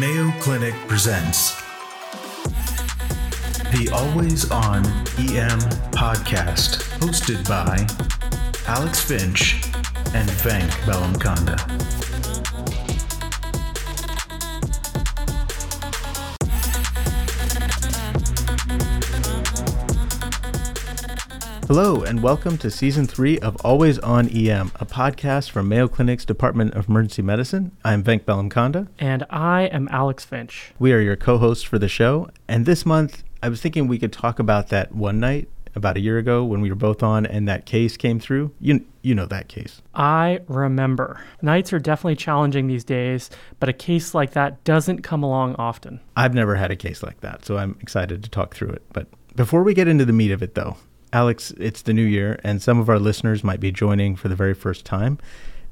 Mayo Clinic presents the Always On EM podcast, hosted by Alex Finch and Venk Bellamkonda. Hello, and welcome to season three of Always On EM, a podcast from Mayo Clinic's Department of Emergency Medicine. I'm Venk Bellamkonda. And I am Alex Finch. We are your co hosts for the show. And this month, I was thinking we could talk about that one night about a year ago when we were both on and that case came through. You, you know that case. I remember. Nights are definitely challenging these days, but a case like that doesn't come along often. I've never had a case like that, so I'm excited to talk through it. But before we get into the meat of it, though, Alex, it's the new year, and some of our listeners might be joining for the very first time.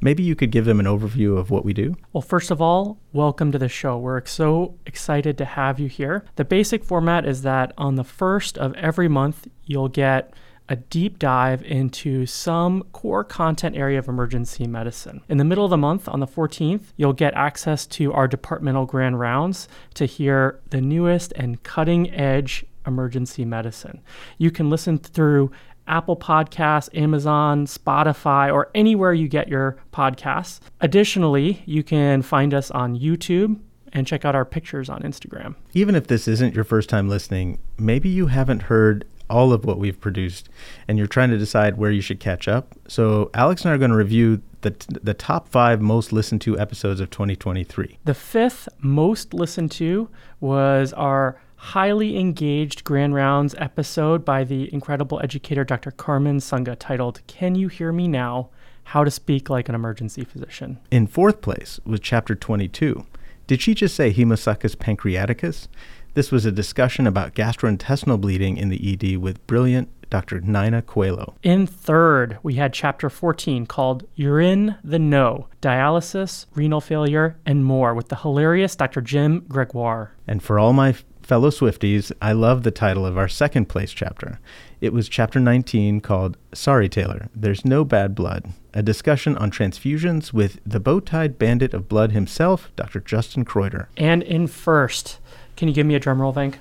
Maybe you could give them an overview of what we do. Well, first of all, welcome to the show. We're so excited to have you here. The basic format is that on the first of every month, you'll get a deep dive into some core content area of emergency medicine. In the middle of the month, on the 14th, you'll get access to our departmental grand rounds to hear the newest and cutting edge emergency medicine. You can listen through Apple Podcasts, Amazon, Spotify, or anywhere you get your podcasts. Additionally, you can find us on YouTube and check out our pictures on Instagram. Even if this isn't your first time listening, maybe you haven't heard all of what we've produced and you're trying to decide where you should catch up. So, Alex and I are going to review the, t- the top five most listened to episodes of 2023. The fifth most listened to was our highly engaged Grand Rounds episode by the incredible educator Dr. Carmen Sunga titled, Can You Hear Me Now? How to Speak Like an Emergency Physician. In fourth place was chapter 22. Did she just say Haemosuccus pancreaticus? This was a discussion about gastrointestinal bleeding in the ED with brilliant Dr. Nina Coelho. In third, we had chapter 14 called You're in the Know Dialysis, Renal Failure, and More with the hilarious Dr. Jim Gregoire. And for all my fellow Swifties, I love the title of our second place chapter. It was chapter 19 called Sorry Taylor, There's No Bad Blood, a discussion on transfusions with the bow tied bandit of blood himself, Dr. Justin Kreuter. And in first, can you give me a drum roll, Venk?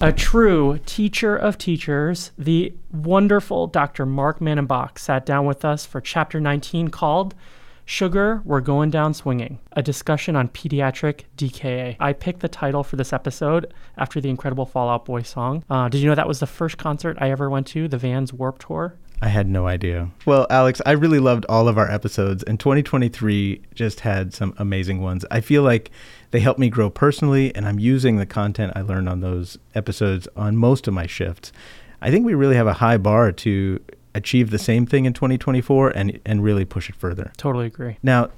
A true teacher of teachers, the wonderful Dr. Mark Mannenbach sat down with us for chapter 19 called Sugar, We're Going Down Swinging, a discussion on pediatric DKA. I picked the title for this episode after the incredible Fall Out Boy song. Uh, did you know that was the first concert I ever went to, the Vans Warp Tour? I had no idea. Well, Alex, I really loved all of our episodes, and 2023 just had some amazing ones. I feel like they helped me grow personally, and I'm using the content I learned on those episodes on most of my shifts. I think we really have a high bar to achieve the same thing in 2024 and and really push it further. Totally agree. Now,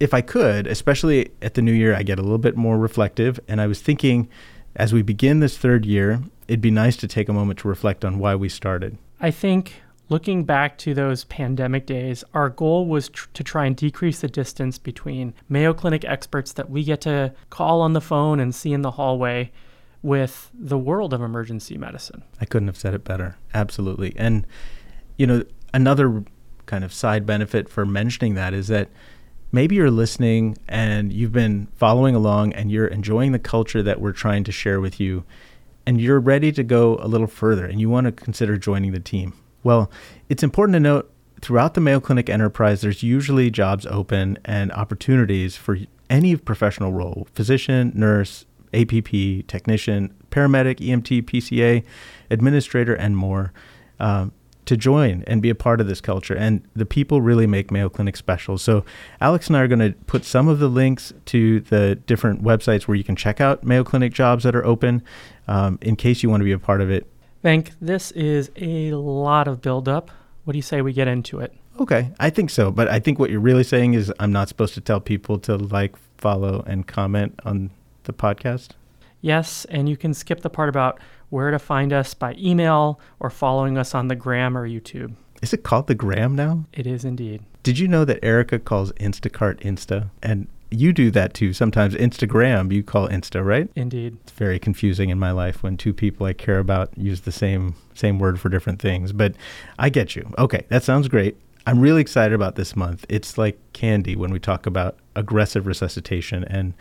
if I could, especially at the new year, I get a little bit more reflective and I was thinking as we begin this third year, it'd be nice to take a moment to reflect on why we started. I think looking back to those pandemic days, our goal was tr- to try and decrease the distance between Mayo Clinic experts that we get to call on the phone and see in the hallway with the world of emergency medicine. I couldn't have said it better. Absolutely. And you know, another kind of side benefit for mentioning that is that maybe you're listening and you've been following along and you're enjoying the culture that we're trying to share with you and you're ready to go a little further and you want to consider joining the team. Well, it's important to note throughout the Mayo Clinic enterprise, there's usually jobs open and opportunities for any professional role physician, nurse, APP, technician, paramedic, EMT, PCA, administrator, and more. Um, to join and be a part of this culture. And the people really make Mayo Clinic special. So, Alex and I are going to put some of the links to the different websites where you can check out Mayo Clinic jobs that are open um, in case you want to be a part of it. Venk, this is a lot of buildup. What do you say we get into it? Okay, I think so. But I think what you're really saying is I'm not supposed to tell people to like, follow, and comment on the podcast. Yes, and you can skip the part about where to find us by email or following us on the gram or YouTube. Is it called the gram now? It is indeed. Did you know that Erica calls Instacart Insta? And you do that too. Sometimes Instagram you call Insta, right? Indeed. It's very confusing in my life when two people I care about use the same same word for different things. But I get you. Okay, that sounds great. I'm really excited about this month. It's like candy when we talk about aggressive resuscitation and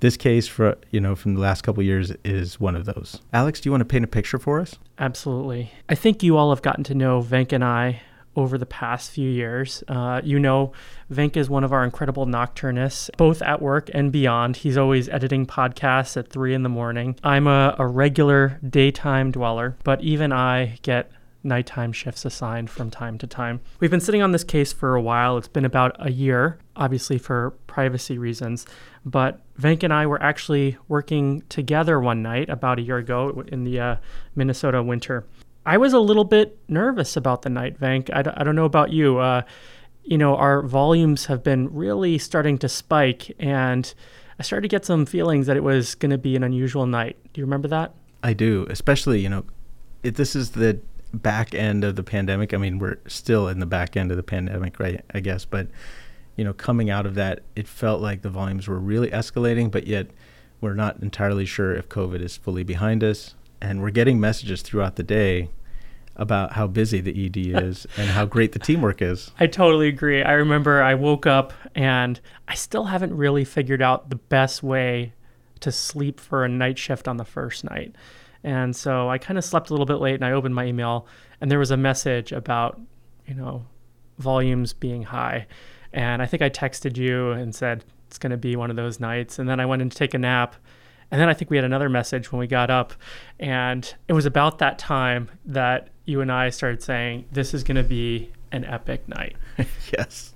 this case for you know from the last couple years is one of those. Alex, do you want to paint a picture for us? Absolutely. I think you all have gotten to know Venk and I over the past few years. Uh, you know, Venk is one of our incredible nocturnists, both at work and beyond. He's always editing podcasts at three in the morning. I'm a, a regular daytime dweller, but even I get nighttime shifts assigned from time to time. We've been sitting on this case for a while. It's been about a year, obviously for privacy reasons. But Venk and I were actually working together one night about a year ago in the uh, Minnesota winter. I was a little bit nervous about the night, Venk. I d- I don't know about you. Uh, you know, our volumes have been really starting to spike, and I started to get some feelings that it was going to be an unusual night. Do you remember that? I do, especially, you know, it, this is the back end of the pandemic. I mean, we're still in the back end of the pandemic, right? I guess, but you know, coming out of that, it felt like the volumes were really escalating, but yet we're not entirely sure if COVID is fully behind us. And we're getting messages throughout the day about how busy the ED is and how great the teamwork is. I totally agree. I remember I woke up and I still haven't really figured out the best way to sleep for a night shift on the first night. And so I kind of slept a little bit late and I opened my email and there was a message about, you know, volumes being high. And I think I texted you and said it's going to be one of those nights. And then I went in to take a nap and then I think we had another message when we got up. And it was about that time that you and I started saying, this is going to be an epic night. yes.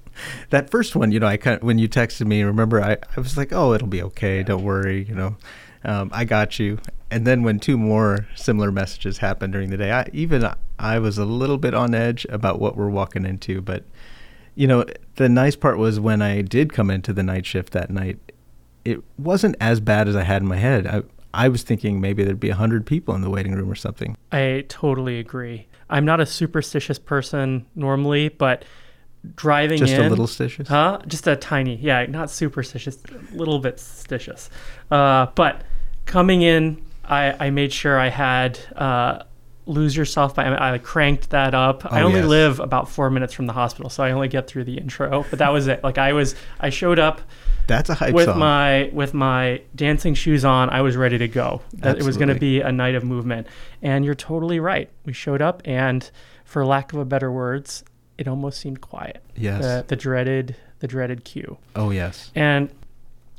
That first one, you know, I kind of, when you texted me, remember, I, I was like, oh, it'll be okay. Don't worry. You know, um, I got you. And then when two more similar messages happened during the day, I even I was a little bit on edge about what we're walking into. But you know, the nice part was when I did come into the night shift that night, it wasn't as bad as I had in my head. I, I was thinking maybe there'd be 100 people in the waiting room or something. I totally agree. I'm not a superstitious person normally, but driving just in. Just a little stitious? Huh? Just a tiny, yeah, not superstitious, a little bit stitious. Uh, but coming in, I, I made sure I had uh, Lose Yourself by I cranked that up. Oh, I only yes. live about four minutes from the hospital, so I only get through the intro. But that was it. Like I was, I showed up that's a hype with song. my with my dancing shoes on. I was ready to go. That it was going to be a night of movement. And you're totally right. We showed up, and for lack of a better words, it almost seemed quiet. Yes. The, the dreaded the dreaded queue. Oh yes. And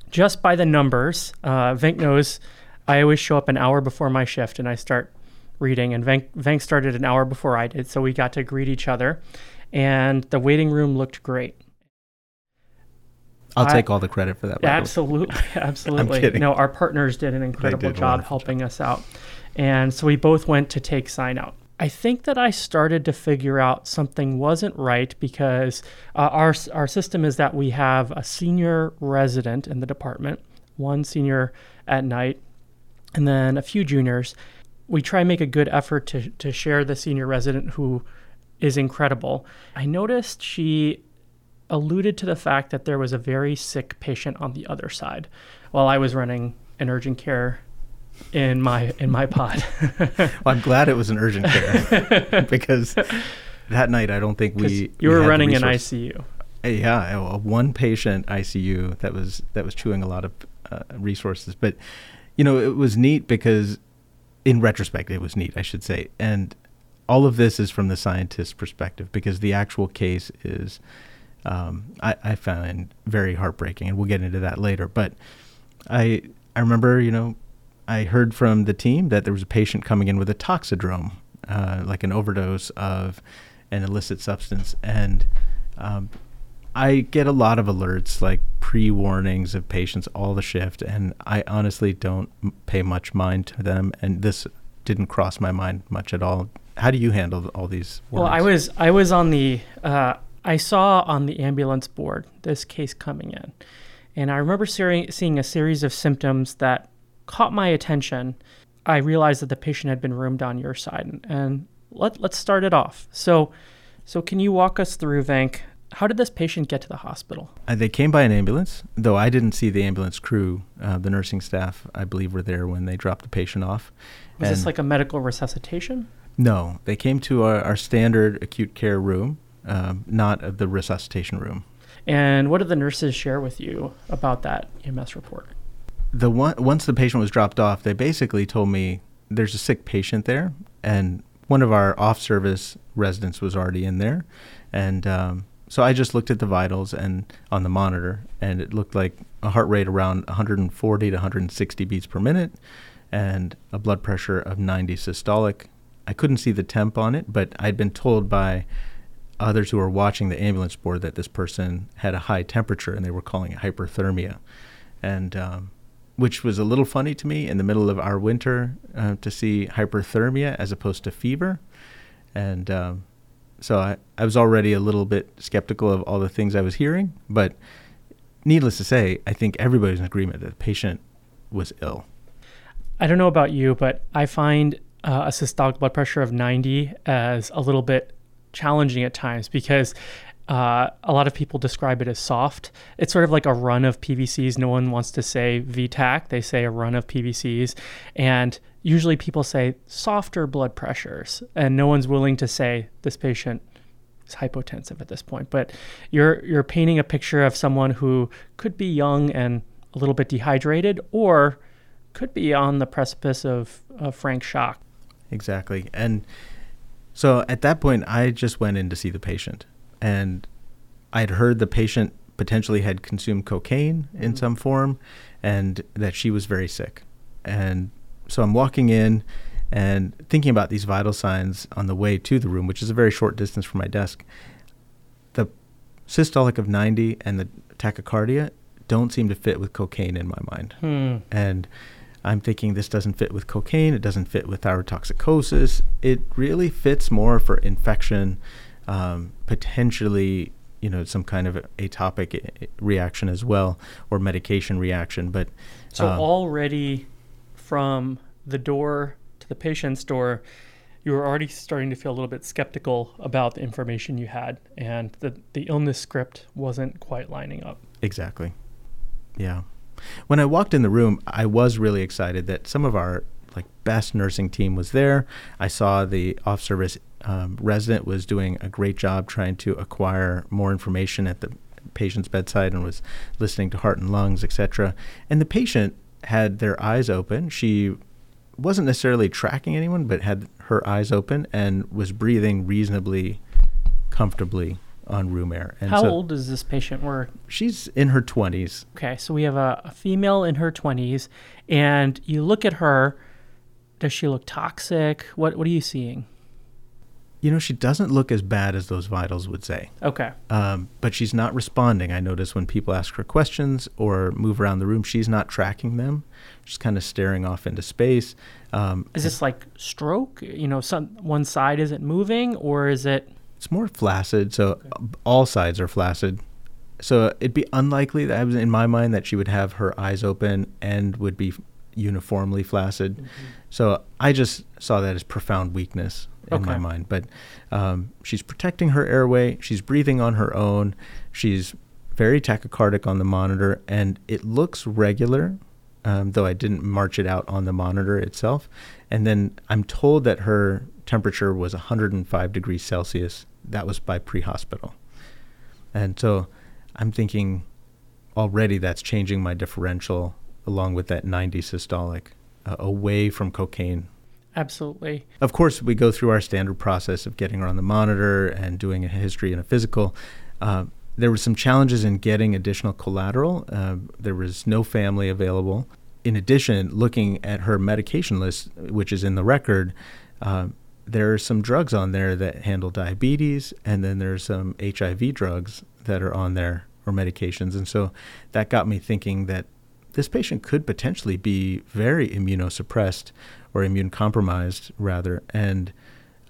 just by the numbers, uh, Venk knows I always show up an hour before my shift, and I start reading. And Venk, Venk started an hour before I did, so we got to greet each other. And the waiting room looked great. I'll I, take all the credit for that. Absolutely, absolutely. No, our partners did an incredible did job helping job. us out, and so we both went to take sign out. I think that I started to figure out something wasn't right because uh, our our system is that we have a senior resident in the department, one senior at night, and then a few juniors. We try and make a good effort to to share the senior resident who is incredible. I noticed she alluded to the fact that there was a very sick patient on the other side while I was running an urgent care in my in my pod. well, I'm glad it was an urgent care because that night I don't think we you we were running an ICU. Yeah, a one patient ICU that was that was chewing a lot of uh, resources, but you know it was neat because in retrospect it was neat, I should say, and all of this is from the scientist's perspective because the actual case is um, I, I find very heartbreaking, and we'll get into that later. But I I remember, you know, I heard from the team that there was a patient coming in with a toxidrome, uh, like an overdose of an illicit substance, and um, I get a lot of alerts, like pre warnings of patients all the shift, and I honestly don't pay much mind to them. And this didn't cross my mind much at all. How do you handle all these? Warnings? Well, I was I was on the uh, I saw on the ambulance board this case coming in, and I remember seeing, seeing a series of symptoms that caught my attention. I realized that the patient had been roomed on your side, and, and let, let's start it off. So, so can you walk us through, Venk? How did this patient get to the hospital? Uh, they came by an ambulance, though I didn't see the ambulance crew. Uh, the nursing staff, I believe, were there when they dropped the patient off. Was and this like a medical resuscitation? No, they came to our, our standard acute care room um, not the resuscitation room. And what did the nurses share with you about that EMS report? the one once the patient was dropped off, they basically told me there's a sick patient there, and one of our off-service residents was already in there, and um, so I just looked at the vitals and on the monitor, and it looked like a heart rate around 140 to 160 beats per minute, and a blood pressure of 90 systolic. I couldn't see the temp on it, but I'd been told by others who were watching the ambulance board that this person had a high temperature and they were calling it hyperthermia, and um, which was a little funny to me in the middle of our winter uh, to see hyperthermia as opposed to fever, and um, so I, I was already a little bit skeptical of all the things I was hearing, but needless to say, I think everybody's in agreement that the patient was ill. I don't know about you, but I find uh, a systolic blood pressure of 90 as a little bit challenging at times because uh, a lot of people describe it as soft. It's sort of like a run of PVCs. No one wants to say V-tach, they say a run of PVCs. And usually people say softer blood pressures, and no one's willing to say this patient is hypotensive at this point. But you're, you're painting a picture of someone who could be young and a little bit dehydrated or could be on the precipice of, of frank shock. Exactly. And so at that point, I just went in to see the patient and I had heard the patient potentially had consumed cocaine in mm-hmm. some form and that she was very sick. And so I'm walking in and thinking about these vital signs on the way to the room, which is a very short distance from my desk. The systolic of 90 and the tachycardia don't seem to fit with cocaine in my mind. Hmm. And I'm thinking this doesn't fit with cocaine, it doesn't fit with thyrotoxicosis. It really fits more for infection um, potentially you know some kind of atopic reaction as well or medication reaction but so um, already from the door to the patient's door you were already starting to feel a little bit skeptical about the information you had and the, the illness script wasn't quite lining up. Exactly. Yeah. When i walked in the room i was really excited that some of our like best nursing team was there. I saw the off service um, resident was doing a great job trying to acquire more information at the patient's bedside and was listening to heart and lungs, etc. And the patient had their eyes open. She wasn't necessarily tracking anyone, but had her eyes open and was breathing reasonably comfortably on room air. And How so old is this patient? We're she's in her 20s. Okay, so we have a, a female in her 20s, and you look at her. Does she look toxic? What What are you seeing? You know, she doesn't look as bad as those vitals would say. Okay. Um, but she's not responding. I notice when people ask her questions or move around the room, she's not tracking them. She's kind of staring off into space. Um, is this like stroke? You know, some one side isn't moving, or is it? It's more flaccid. So okay. all sides are flaccid. So it'd be unlikely that in my mind that she would have her eyes open and would be uniformly flaccid. Mm-hmm. So I just saw that as profound weakness in okay. my mind. But um, she's protecting her airway. She's breathing on her own. She's very tachycardic on the monitor, and it looks regular, um, though I didn't march it out on the monitor itself. And then I'm told that her temperature was 105 degrees Celsius. That was by pre-hospital, and so I'm thinking already that's changing my differential along with that 90 systolic uh, away from cocaine Absolutely. Of course, we go through our standard process of getting her on the monitor and doing a history and a physical. Uh, there were some challenges in getting additional collateral. Uh, there was no family available. In addition, looking at her medication list, which is in the record, uh, there are some drugs on there that handle diabetes, and then there's some HIV drugs that are on there or medications. And so that got me thinking that this patient could potentially be very immunosuppressed or immune compromised, rather, and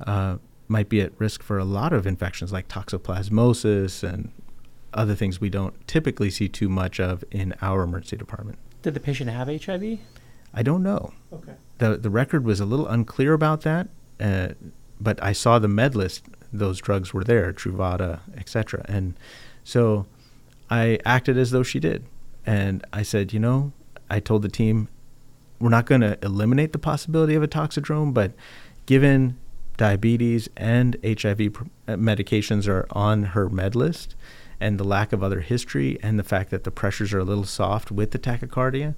uh, might be at risk for a lot of infections like toxoplasmosis and other things we don't typically see too much of in our emergency department. Did the patient have HIV? I don't know. Okay. The the record was a little unclear about that, uh, but I saw the med list; those drugs were there, Truvada, etc. And so I acted as though she did. And I said, you know, I told the team, we're not going to eliminate the possibility of a toxidrome, but given diabetes and HIV uh, medications are on her med list, and the lack of other history, and the fact that the pressures are a little soft with the tachycardia,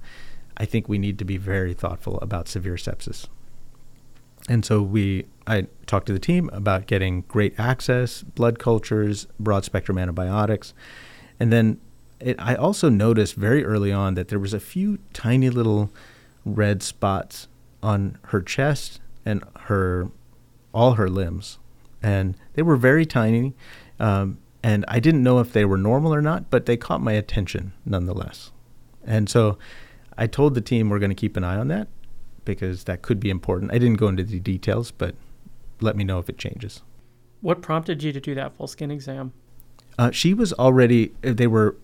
I think we need to be very thoughtful about severe sepsis. And so we, I talked to the team about getting great access, blood cultures, broad spectrum antibiotics, and then it, I also noticed very early on that there was a few tiny little red spots on her chest and her all her limbs, and they were very tiny. Um, and I didn't know if they were normal or not, but they caught my attention nonetheless. And so I told the team we're going to keep an eye on that because that could be important. I didn't go into the details, but let me know if it changes. What prompted you to do that full skin exam? Uh, she was already, they were,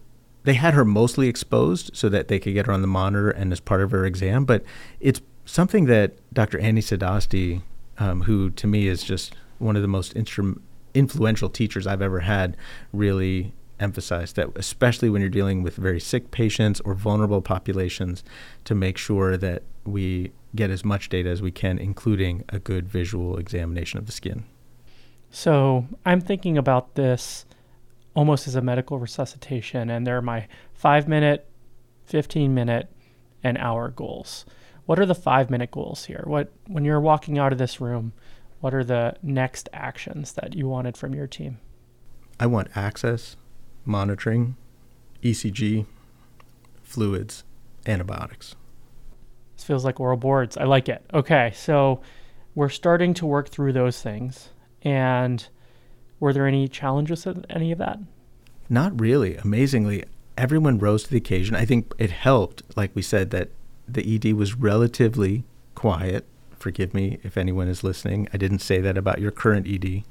they had her mostly exposed so that they could get her on the monitor and as part of her exam. But it's something that Dr. Annie Sadosty, um, who to me is just one of the most instru- influential teachers I've ever had, really emphasized that, especially when you're dealing with very sick patients or vulnerable populations, to make sure that we get as much data as we can, including a good visual examination of the skin. So I'm thinking about this almost as a medical resuscitation, and they're my five minute, 15 minute, and hour goals. What are the five minute goals here? What when you're walking out of this room, what are the next actions that you wanted from your team? I want access, monitoring, ECG, fluids, antibiotics. This feels like oral boards. I like it. Okay, so we're starting to work through those things. And were there any challenges with any of that? Not really. Amazingly, everyone rose to the occasion. I think it helped, like we said, that the ED was relatively quiet. Forgive me if anyone is listening. I didn't say that about your current ED,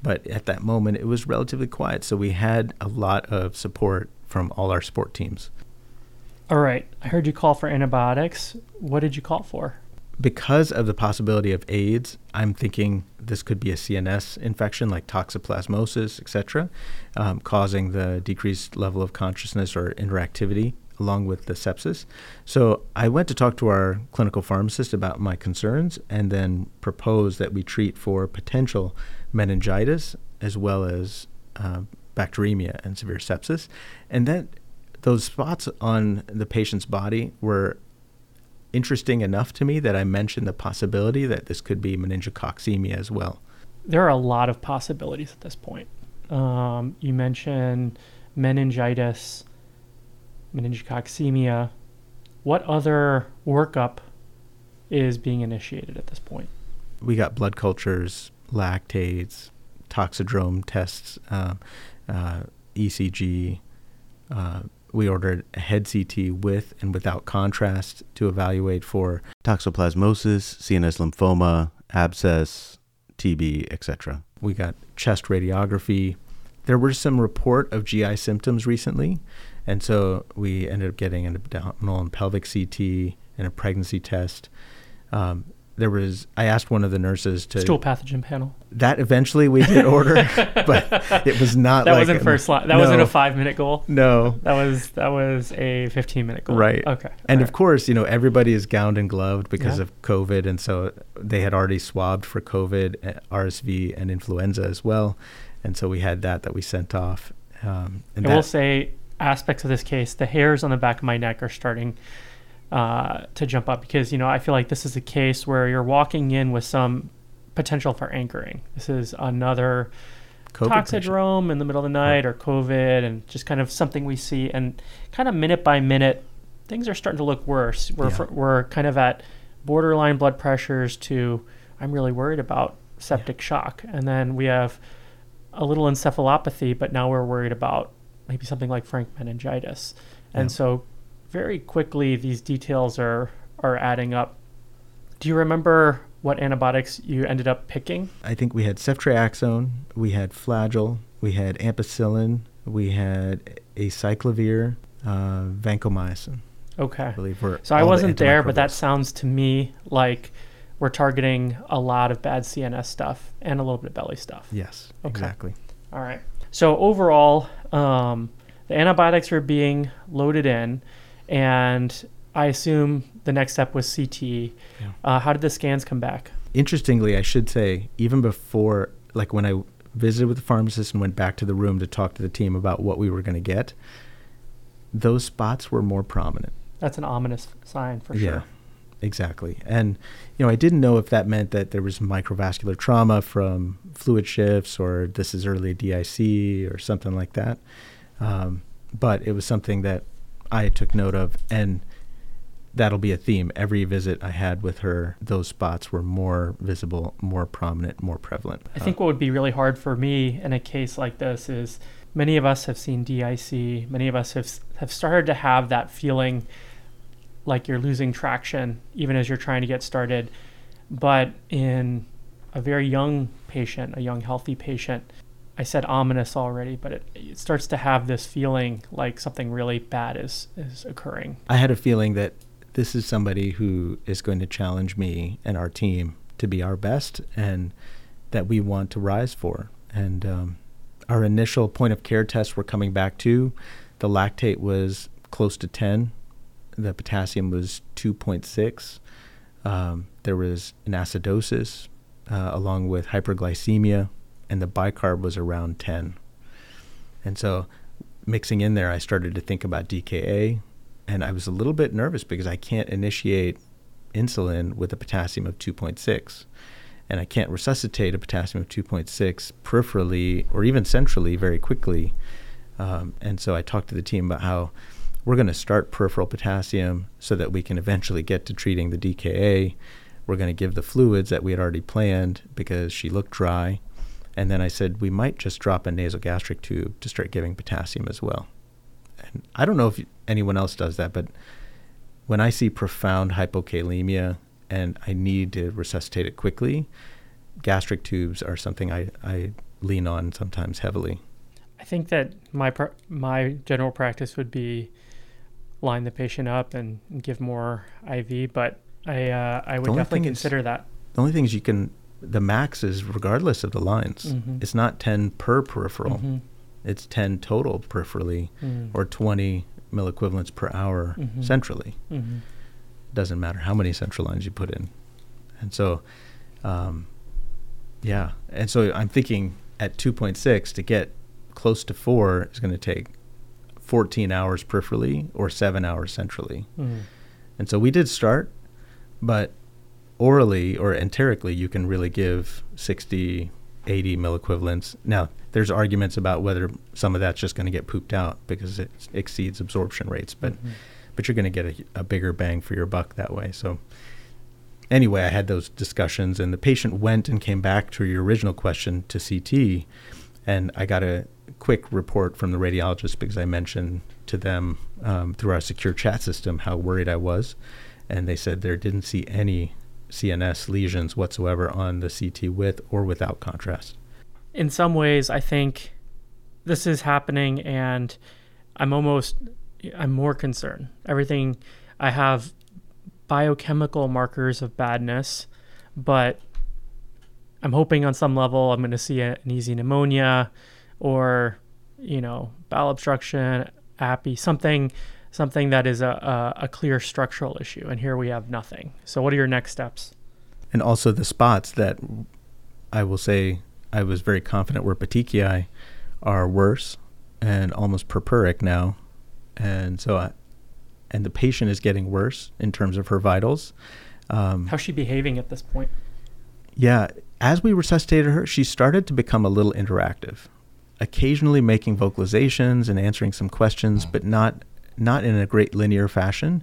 but at that moment it was relatively quiet. So we had a lot of support from all our sport teams. All right. I heard you call for antibiotics. What did you call for? Because of the possibility of AIDS, I'm thinking this could be a CNS infection like toxoplasmosis, etc., um, causing the decreased level of consciousness or interactivity along with the sepsis. So I went to talk to our clinical pharmacist about my concerns and then proposed that we treat for potential meningitis as well as uh, bacteremia and severe sepsis. And that those spots on the patient's body were interesting enough to me that I mentioned the possibility that this could be meningococcemia as well. There are a lot of possibilities at this point. Um, you mentioned meningitis, meningococcemia. What other workup is being initiated at this point? We got blood cultures, lactates, toxidrome tests, uh, uh, ECG. Uh, we ordered a head CT with and without contrast to evaluate for toxoplasmosis, CNS lymphoma, abscess, TB, etc. We got chest radiography. There were some report of GI symptoms recently, and so we ended up getting an abdominal and pelvic CT and a pregnancy test. Um, there was I asked one of the nurses to stool pathogen panel. That eventually we did order, but it was not. that like wasn't an- first line. That no, wasn't a five minute goal. No, That was that was a fifteen minute goal. Right. Okay. And All of right. course, you know, everybody is gowned and gloved because Yeah. of COVID. And so they had already swabbed for COVID, uh, RSV, and influenza as well. And so we had that that we sent off. Um, and I will say aspects of this case, the hairs on the back of my neck are starting uh, to jump up because you know I feel like this is a case where you're walking in with some potential for anchoring. This is another COVID patient. in the middle of the night or COVID, and just kind of something we see, and kind of minute by minute, things are starting to look worse. We're Yeah. we're kind of at borderline blood pressures to I'm really worried about septic shock, and then we have a little encephalopathy, but now we're worried about maybe something like frank meningitis, and Yeah. so very quickly these details are are adding up. Do you remember what antibiotics you ended up picking? I think we had ceftriaxone, we had flagyl, we had ampicillin, we had acyclovir, uh, vancomycin. Okay. I believe were So I wasn't there, but that sounds to me like we're targeting a lot of bad CNS stuff and a little bit of belly stuff. yes, Okay. exactly. All right. So overall, um, the antibiotics are being loaded in, and I assume the next step was CT. Yeah. Uh, how did the scans come back? Interestingly, I should say, even before, like when I visited with the pharmacist and went back to the room to talk to the team about what we were going to get, those spots were more prominent. That's an ominous sign for Yeah, sure. exactly. And you know, I didn't know if that meant that there was microvascular trauma from fluid shifts, or this is early DIC, or something like that. Um, but it was something that I took note of, and that'll be a theme. Every visit I had with her, those spots were more visible, more prominent, more prevalent. I think what would be really hard for me in a case like this is many of us have seen DIC. Many of us have have started to have that feeling like you're losing traction even as you're trying to get started. But in a very young patient, a young healthy patient, I said ominous already, but it, it starts to have this feeling like something really bad is is occurring. I had a feeling that this is somebody who is going to challenge me and our team to be our best and that we want to rise for. And um, our initial point of care tests were coming back to The lactate was close to 10, the potassium was 2.6. Um, there was an acidosis uh, along with hyperglycemia, and the bicarb was around 10. And so, mixing in there, I started to think about DKA, and I was a little bit nervous because I can't initiate insulin with a potassium of 2.6 and I can't resuscitate a potassium of 2.6 peripherally or even centrally very quickly. Um, and so I talked to the team about how we're going to start peripheral potassium so that we can eventually get to treating the DKA. We're going to give the fluids that we had already planned because she looked dry. And then I said we might just drop a nasogastric tube to start giving potassium as well. And I don't know if anyone else does that, but when I see profound hypokalemia and I need to resuscitate it quickly, gastric tubes are something I, I lean on sometimes heavily. I think that my pr- my general practice would be line the patient up and give more IV, but I uh, I would definitely thing is- consider that. The only thing is you can, the max is regardless of the lines. Mhm. It's not 10 per peripheral, Mhm. it's 10 total peripherally Mm. or 20 milliequivalents per hour Mhm. centrally. Mhm. doesn't matter how many central lines you put in. And so, um, yeah. And so I'm thinking at 2.6 to get close to four is going to take 14 hours peripherally or seven hours centrally. Mm. And so we did start, but orally or enterically, you can really give 60, 80 milliequivalents. Now, there's arguments about whether some of that's just going to get pooped out because it exceeds absorption rates, but Mhm. but you're going to get a, a bigger bang for your buck that way. So anyway, I had those discussions, and the patient went and came back to your original question to CT, and I got a quick report from the radiologist because I mentioned to them um, through our secure chat system how worried I was, and they said there didn't see any CNS lesions whatsoever on the CT with or without contrast. in some ways, I think this is happening, and I'm almost, I'm more concerned. Everything, I have biochemical markers of badness, but I'm hoping on some level I'm going to see an easy pneumonia, or you know, bowel obstruction, appy, something, something that is a, a, a clear structural issue. And here we have nothing. So, what are your next steps? and also the spots that I will say I was very confident were petechiae are worse and almost purpuric now, and so I, and the patient is getting worse in terms of her vitals. Um, How's she behaving at this point? yeah, as we resuscitated her, she started to become a little interactive, occasionally making vocalizations and answering some questions, but not not in a great linear fashion.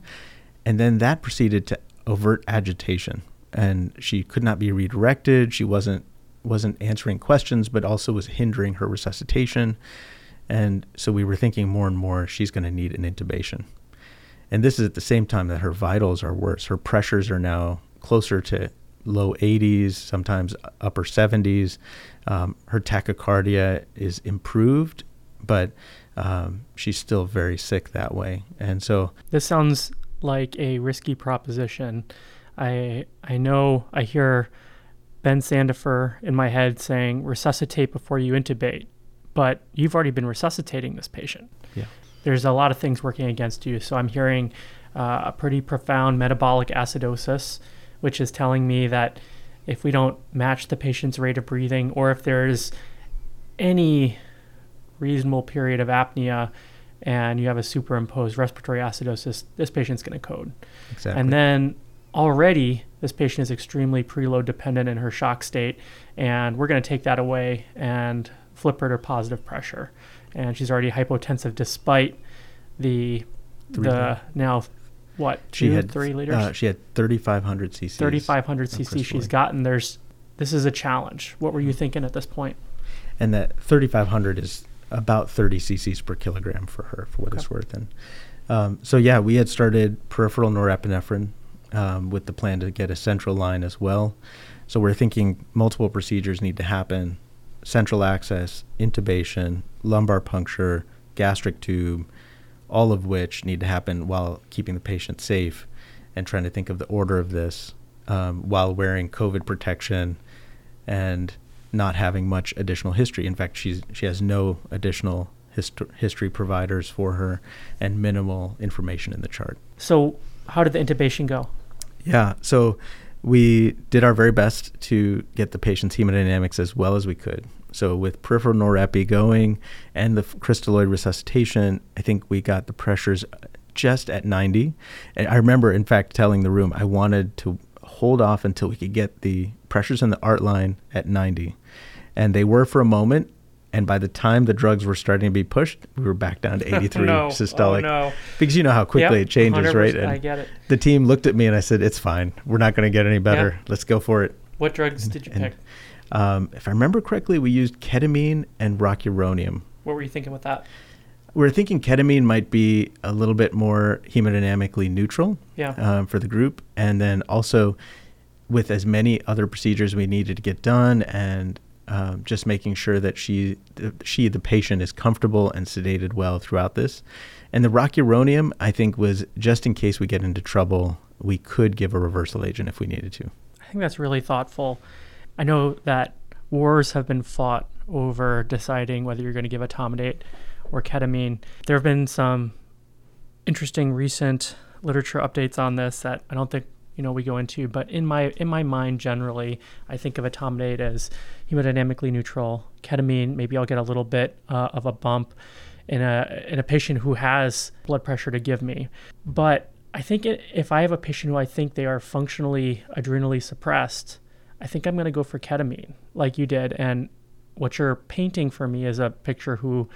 And then that proceeded to overt agitation, and she could not be redirected. She wasn't wasn't answering questions, but also was hindering her resuscitation. And so we were thinking more and more she's going to need an intubation. And this is at the same time that her vitals are worse. Her pressures are now closer to low 80s, sometimes upper 70s. Um, her tachycardia is improved, but um, she's still very sick that way. And so, This sounds like a risky proposition. I I know I hear Ben Sandefur in my head saying resuscitate before you intubate, but you've already been resuscitating this patient. Yeah. There's a lot of things working against you. So I'm hearing uh, a pretty profound metabolic acidosis, which is telling me that if we don't match the patient's rate of breathing, or if there's any reasonable period of apnea and you have a superimposed respiratory acidosis, this patient's going to code. Exactly. And then already this patient is extremely preload dependent in her shock state, and we're going to take that away and flip her to positive pressure. And she's already hypotensive despite the Three the now what she two, had three liters Uh, she had 3,500 cc. 3500 cc she's gotten there's this is a challenge what were you thinking at this point? point and that 3500 is about 30 cc's per kilogram for her for what Okay. it's worth and um, so yeah we had started peripheral norepinephrine um, with the plan to get a central line as well so we're thinking multiple procedures need to happen central access intubation lumbar puncture gastric tube all of which need to happen while keeping the patient safe and trying to think of the order of this um, while wearing covid protection and not having much additional history. In fact, she's she has no additional hist- history providers for her and minimal information in the chart. so how did the intubation go Yeah, so we did our very best to get the patient's hemodynamics as well as we could. So with peripheral norepi going and the crystalloid resuscitation, I think we got the pressures just at 90. And I remember, in fact, telling the room I wanted to hold off until we could get the pressures in the art line at 90. And they were for a moment. And by the time the drugs were starting to be pushed, we were back down to 83 no. systolic. Oh, no. Because you know how quickly Yep, it changes, right? 100%, I get it. the team looked at me and I said, "It's fine. We're not going to get any better. Let's go for it." what drugs did you And- pick Um, if I remember correctly, we used ketamine and rocuronium. what were you thinking with that We were thinking ketamine might be a little bit more hemodynamically neutral yeah um, for the group, and then also with as many other procedures we needed to get done, and um, just making sure that she, she, the patient, is comfortable and sedated well throughout this. And the rocuronium, I think, was just in case we get into trouble, we could give a reversal agent if we needed to. I think that's really thoughtful. I know that wars have been fought over deciding whether you're going to give etomidate or ketamine. There have been some interesting recent literature updates on this that I don't think you know we go into, but in my in my mind generally, I think of etomidate as hemodynamically neutral. Ketamine, maybe I'll get a little bit uh, of a bump in a in a patient who has blood pressure to give me, but I think it, if I have a patient who I think they are functionally adrenally suppressed, I think I'm going to go for ketamine, like you did. And what you're painting for me is a picture who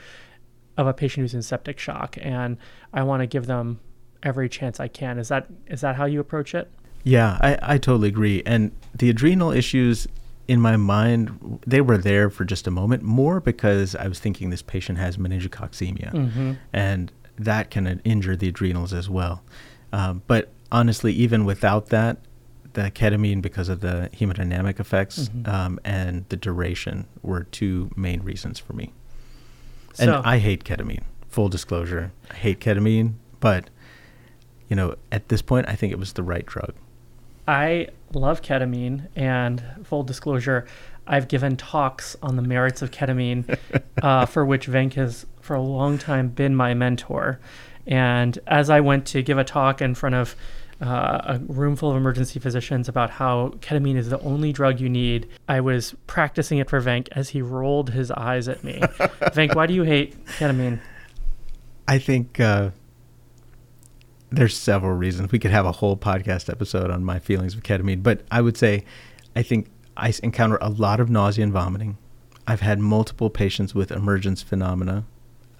of a patient who's in septic shock, and I want to give them every chance I can. Is that is that how you approach it? Yeah, I, I totally agree. And the adrenal issues in my mind, they were there for just a moment, more because I was thinking this patient has meningococcemia, Mm-hmm. and that can injure the adrenals as well. Um, but honestly, even without that, the ketamine, because of the hemodynamic effects Mhm. um, and the duration, were two main reasons for me. And So I hate ketamine. Full disclosure, I hate ketamine, but you know, at this point, I think it was the right drug. I love ketamine, and full disclosure, I've given talks on the merits of ketamine, uh, for which Venk has for a long time been my mentor. And as I went to give a talk in front of uh, a room full of emergency physicians about how ketamine is the only drug you need, I was practicing it for Venk as he rolled his eyes at me. Venk, why do you hate ketamine? I think uh, there's several reasons. We could have a whole podcast episode on my feelings of ketamine, but I would say I think I encounter a lot of nausea and vomiting. I've had multiple patients with emergence phenomena.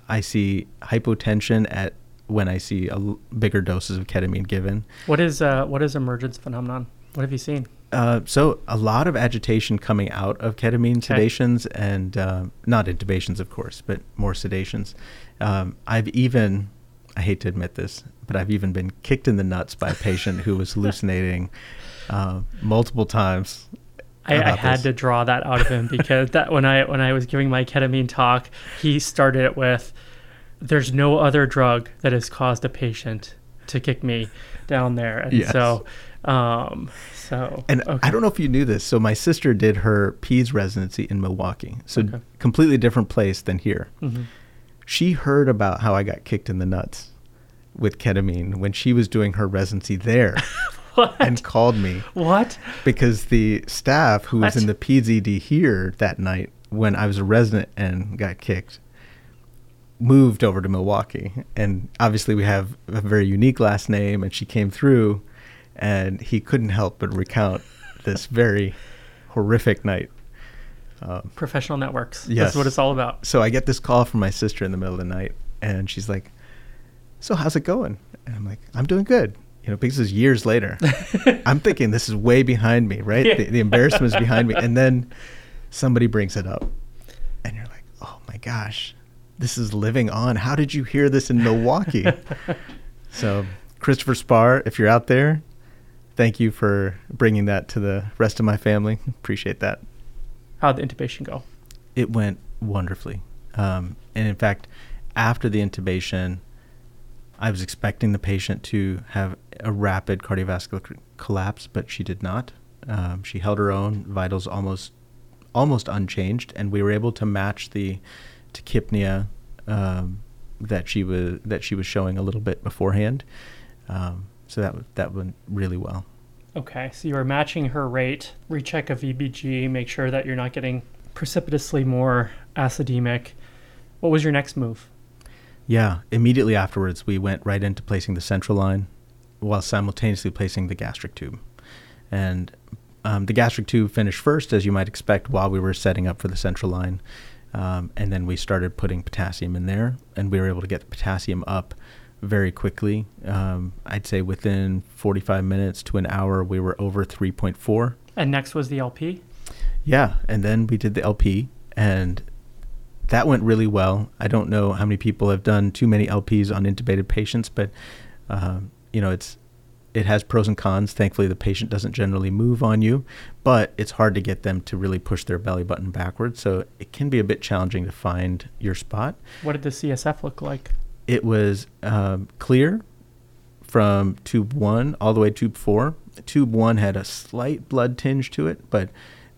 I see hypotension at when I see a l- bigger doses of ketamine given. What is uh, what is emergence phenomenon? What have you seen? Uh, so a lot of agitation coming out of ketamine Okay. sedations and uh, not intubations, of course, but more sedations. Um, I've even, I hate to admit this, but I've even been kicked in the nuts by a patient who was hallucinating uh, multiple times. I, I had this. to draw that out of him because that when I when I was giving my ketamine talk, he started it with, "There's no other drug that has caused a patient to kick me down there," and Yes. so, um, so And okay. I don't know if you knew this. So my sister did her peds residency in Milwaukee, so Okay. completely different place than here. Mhm. She heard about how I got kicked in the nuts with ketamine when she was doing her residency there, and called me. what? because the staff who was What? in the PZD here that night when I was a resident and got kicked, multiple times. I, I don't know if you knew this. So my sister did her peds residency in Milwaukee, so completely different place than here. moved over to Milwaukee, and obviously we have a very unique last name, and she came through, and he couldn't help but recount this very horrific night. Um, Professional networks. Yes. That's what it's all about. So I get this call from my sister in the middle of the night, and she's like, "So how's it going?" And I'm like, "I'm doing good." You know, because this is years later. I'm thinking this is way behind me, right? Yeah. The, the embarrassment is behind me, and then somebody brings it up, and you're like, "Oh my gosh, this is living on. How did you hear this in Milwaukee?" so, Christopher Spar, if you're out there, thank you for bringing that to the rest of my family. Appreciate that. How'd the intubation go? It went wonderfully. Um, and in fact, after the intubation, I was expecting the patient to have a rapid cardiovascular collapse, but she did not. Um, she held her own, vitals almost almost unchanged, and we were able to match the tachypnea um, that she was that she was showing a little bit beforehand. Um, so that that went really well. Okay, so you are matching her rate, recheck a VBG, make sure that you're not getting precipitously more acidemic. What was your next move? Yeah, immediately afterwards, we went right into placing the central line while simultaneously placing the gastric tube. And um, the gastric tube finished first, as you might expect, while we were setting up for the central line. Um, and then we started putting potassium in there, and we were able to get the potassium up very quickly. Um, I'd say within 45 minutes to an hour, we were over 3.4. And next was the LP? Yeah. And then we did the LP, and that went really well. I don't know how many people have done too many LPs on intubated patients, but, um, you know, it's it has pros and cons. Thankfully, the patient doesn't generally move on you, but it's hard to get them to really push their belly button backwards. So it can be a bit challenging to find your spot. What did the CSF look like? it was um, clear from tube one all the way to tube four. Tube one had a slight blood tinge to it, but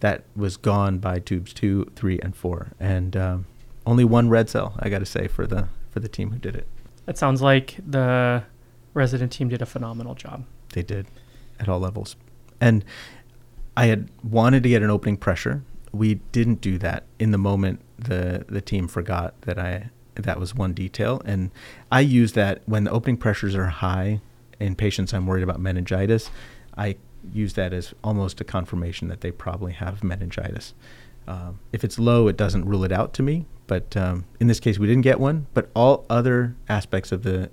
that was gone by tubes two, three, and four, and um, only one red cell. I got to say for the for the team who did it. It sounds like the resident team did a phenomenal job. They did, at all levels, and I had wanted to get an opening pressure. We didn't do that in the moment. The the team forgot that I that was one detail. And I use that when the opening pressures are high in patients I'm worried about meningitis. I use that as almost a confirmation that they probably have meningitis. Um, if it's low, it doesn't rule it out to me. But um, in this case, we didn't get one. But all other aspects of the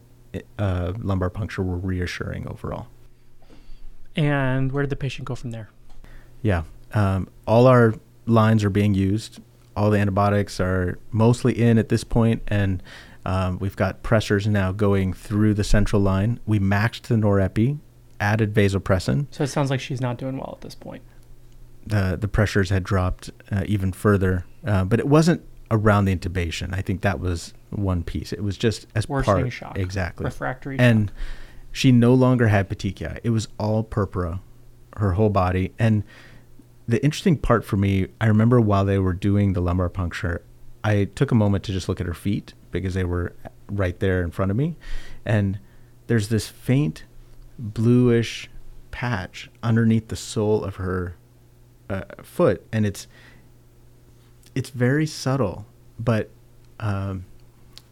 uh, lumbar puncture were reassuring overall. And where did the patient go from there? Yeah, um, all our lines are being used all the antibiotics are mostly in at this point, and um, we've got pressors now going through the central line. We maxed the norepi, added vasopressin. So it sounds like she's not doing well at this point. The the pressures had dropped uh, even further, uh, but it wasn't around the intubation. I think that was one piece. It was just as Worsening part shock, exactly refractory, and shock. she no longer had petechiae. It was all purpura, her whole body, and the interesting part for me, I remember while they were doing the lumbar puncture, I took a moment to just look at her feet because they were right there in front of me. And there's this faint bluish patch underneath the sole of her uh, foot. And it's, it's very subtle, but, um,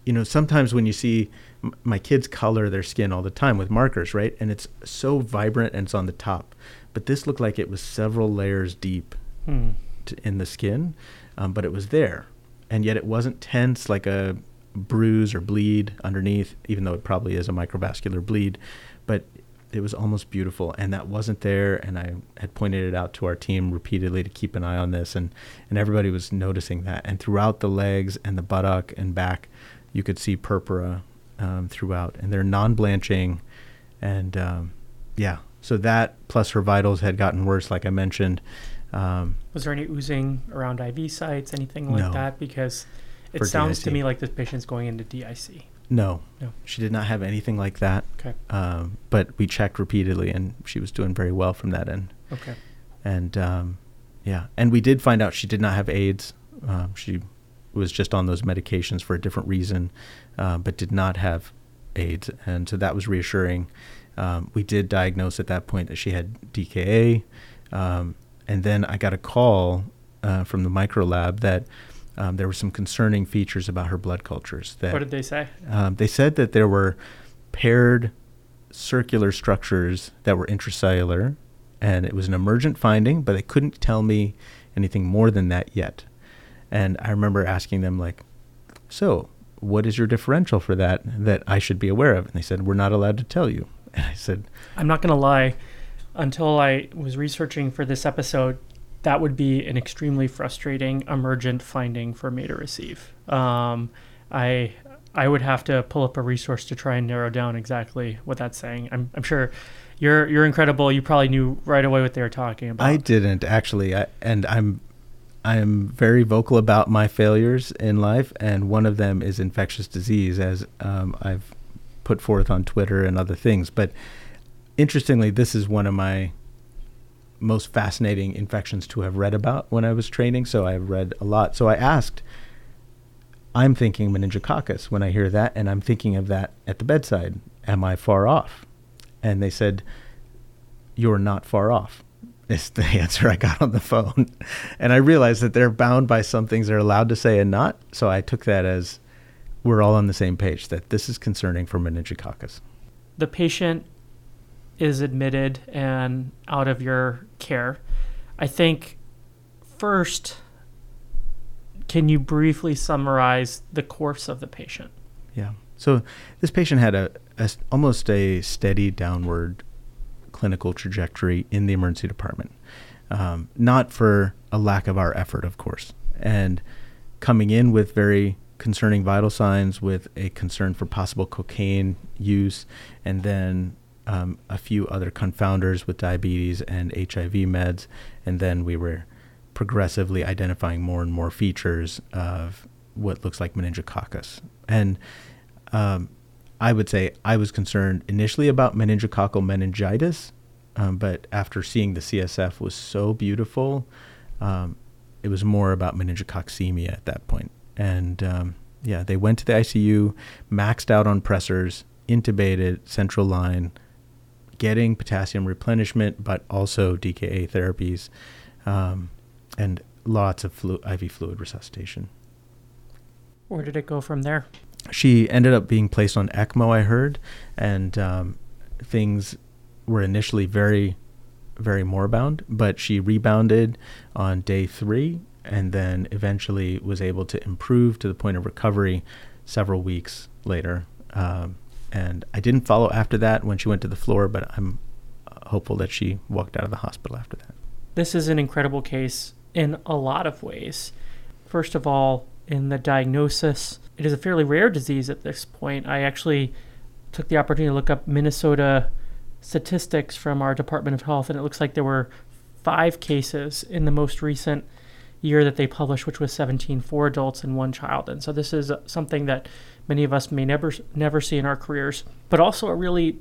you know, sometimes when you see m- my kids color their skin all the time with markers, right? And it's so vibrant and it's on the top but this looked like it was several layers deep hmm. to, in the skin, um, but it was there, and yet it wasn't tense like a bruise or bleed underneath, even though it probably is a microvascular bleed, but it was almost beautiful, and that wasn't there. And I had pointed it out to our team repeatedly to keep an eye on this, and and everybody was noticing that. And throughout the legs and the buttock and back, you could see purpura um, throughout, and they're non-blanching, and um, yeah, so that plus her vitals had gotten worse, like I mentioned. Um, was there any oozing around IV sites, anything like no. that? Because it sounds DIC. to me like this patient's going into DIC. No, no, she did not have anything like that. Okay, um, but we checked repeatedly, and she was doing very well from that end. Okay, and um, yeah, and we did find out she did not have AIDS. Um, she was just on those medications for a different reason, uh, but did not have AIDS, and so that was reassuring. Um, we did diagnose at that point that she had DKA. Um, and then I got a call uh, from the micro lab that um, there were some concerning features about her blood cultures. That What did they say? um, they said that there were paired circular structures that were intracellular, and it was an emergent finding, but they couldn't tell me anything more than that yet. And I remember asking them, like, so what is your differential for that that I should be aware of? And they said, we're not allowed to tell you. And I said, I'm not going to lie, until I was researching for this episode, that would be an extremely frustrating emergent finding for me to receive. Um, I I would have to pull up a resource to try and narrow down exactly what that's saying. I'm, I'm sure you're you're incredible. You probably knew right away what they were talking about. I didn't actually, I, and I'm I'm very vocal about my failures in life, and one of them is infectious disease, as um, I've put forth on Twitter and other things. But interestingly, this is one of my most fascinating infections to have read about when I was training. So I've read a lot. So I asked, I'm thinking meningococcus when I hear that, and I'm thinking of that at the bedside. Am I far off? And they said, You're not far off is the answer I got on the phone. And I realized that they're bound by some things they're allowed to say and not. So I took that as we're all on the same page that this is concerning for meningococcus. the patient is admitted and out of your care. I think first, can you briefly summarize the course of the patient? Yeah. So this patient had a, a almost a steady downward clinical trajectory in the emergency department. Um, not for a lack of our effort, of course, and coming in with very concerning vital signs, with a concern for possible cocaine use, and then um, a few other confounders with diabetes and HIV meds, and then we were progressively identifying more and more features of what looks like meningococcus. And um, I would say I was concerned initially about meningococcal meningitis, um, but after seeing the CSF was so beautiful, um, it was more about meningococcemia at that point. And um, yeah, they went to the ICU, maxed out on pressors, intubated, central line, getting potassium replenishment, but also DKA therapies, um, and lots of flu- IV fluid resuscitation. Where did it go from there? She ended up being placed on ECMO, I heard, and um, things were initially very, very moribund, but she rebounded on day three and then eventually was able to improve to the point of recovery several weeks later. Um, and I didn't follow after that when she went to the floor, but I'm uh, hopeful that she walked out of the hospital after that. This is an incredible case in a lot of ways. First of all, in the diagnosis, it is a fairly rare disease at this point. I actually took the opportunity to look up Minnesota statistics from our Department of Health, and it looks like there were five cases in the most recent year that they published, which was 17 for adults and one child. And so this is something that many of us may never never see in our careers, but also a really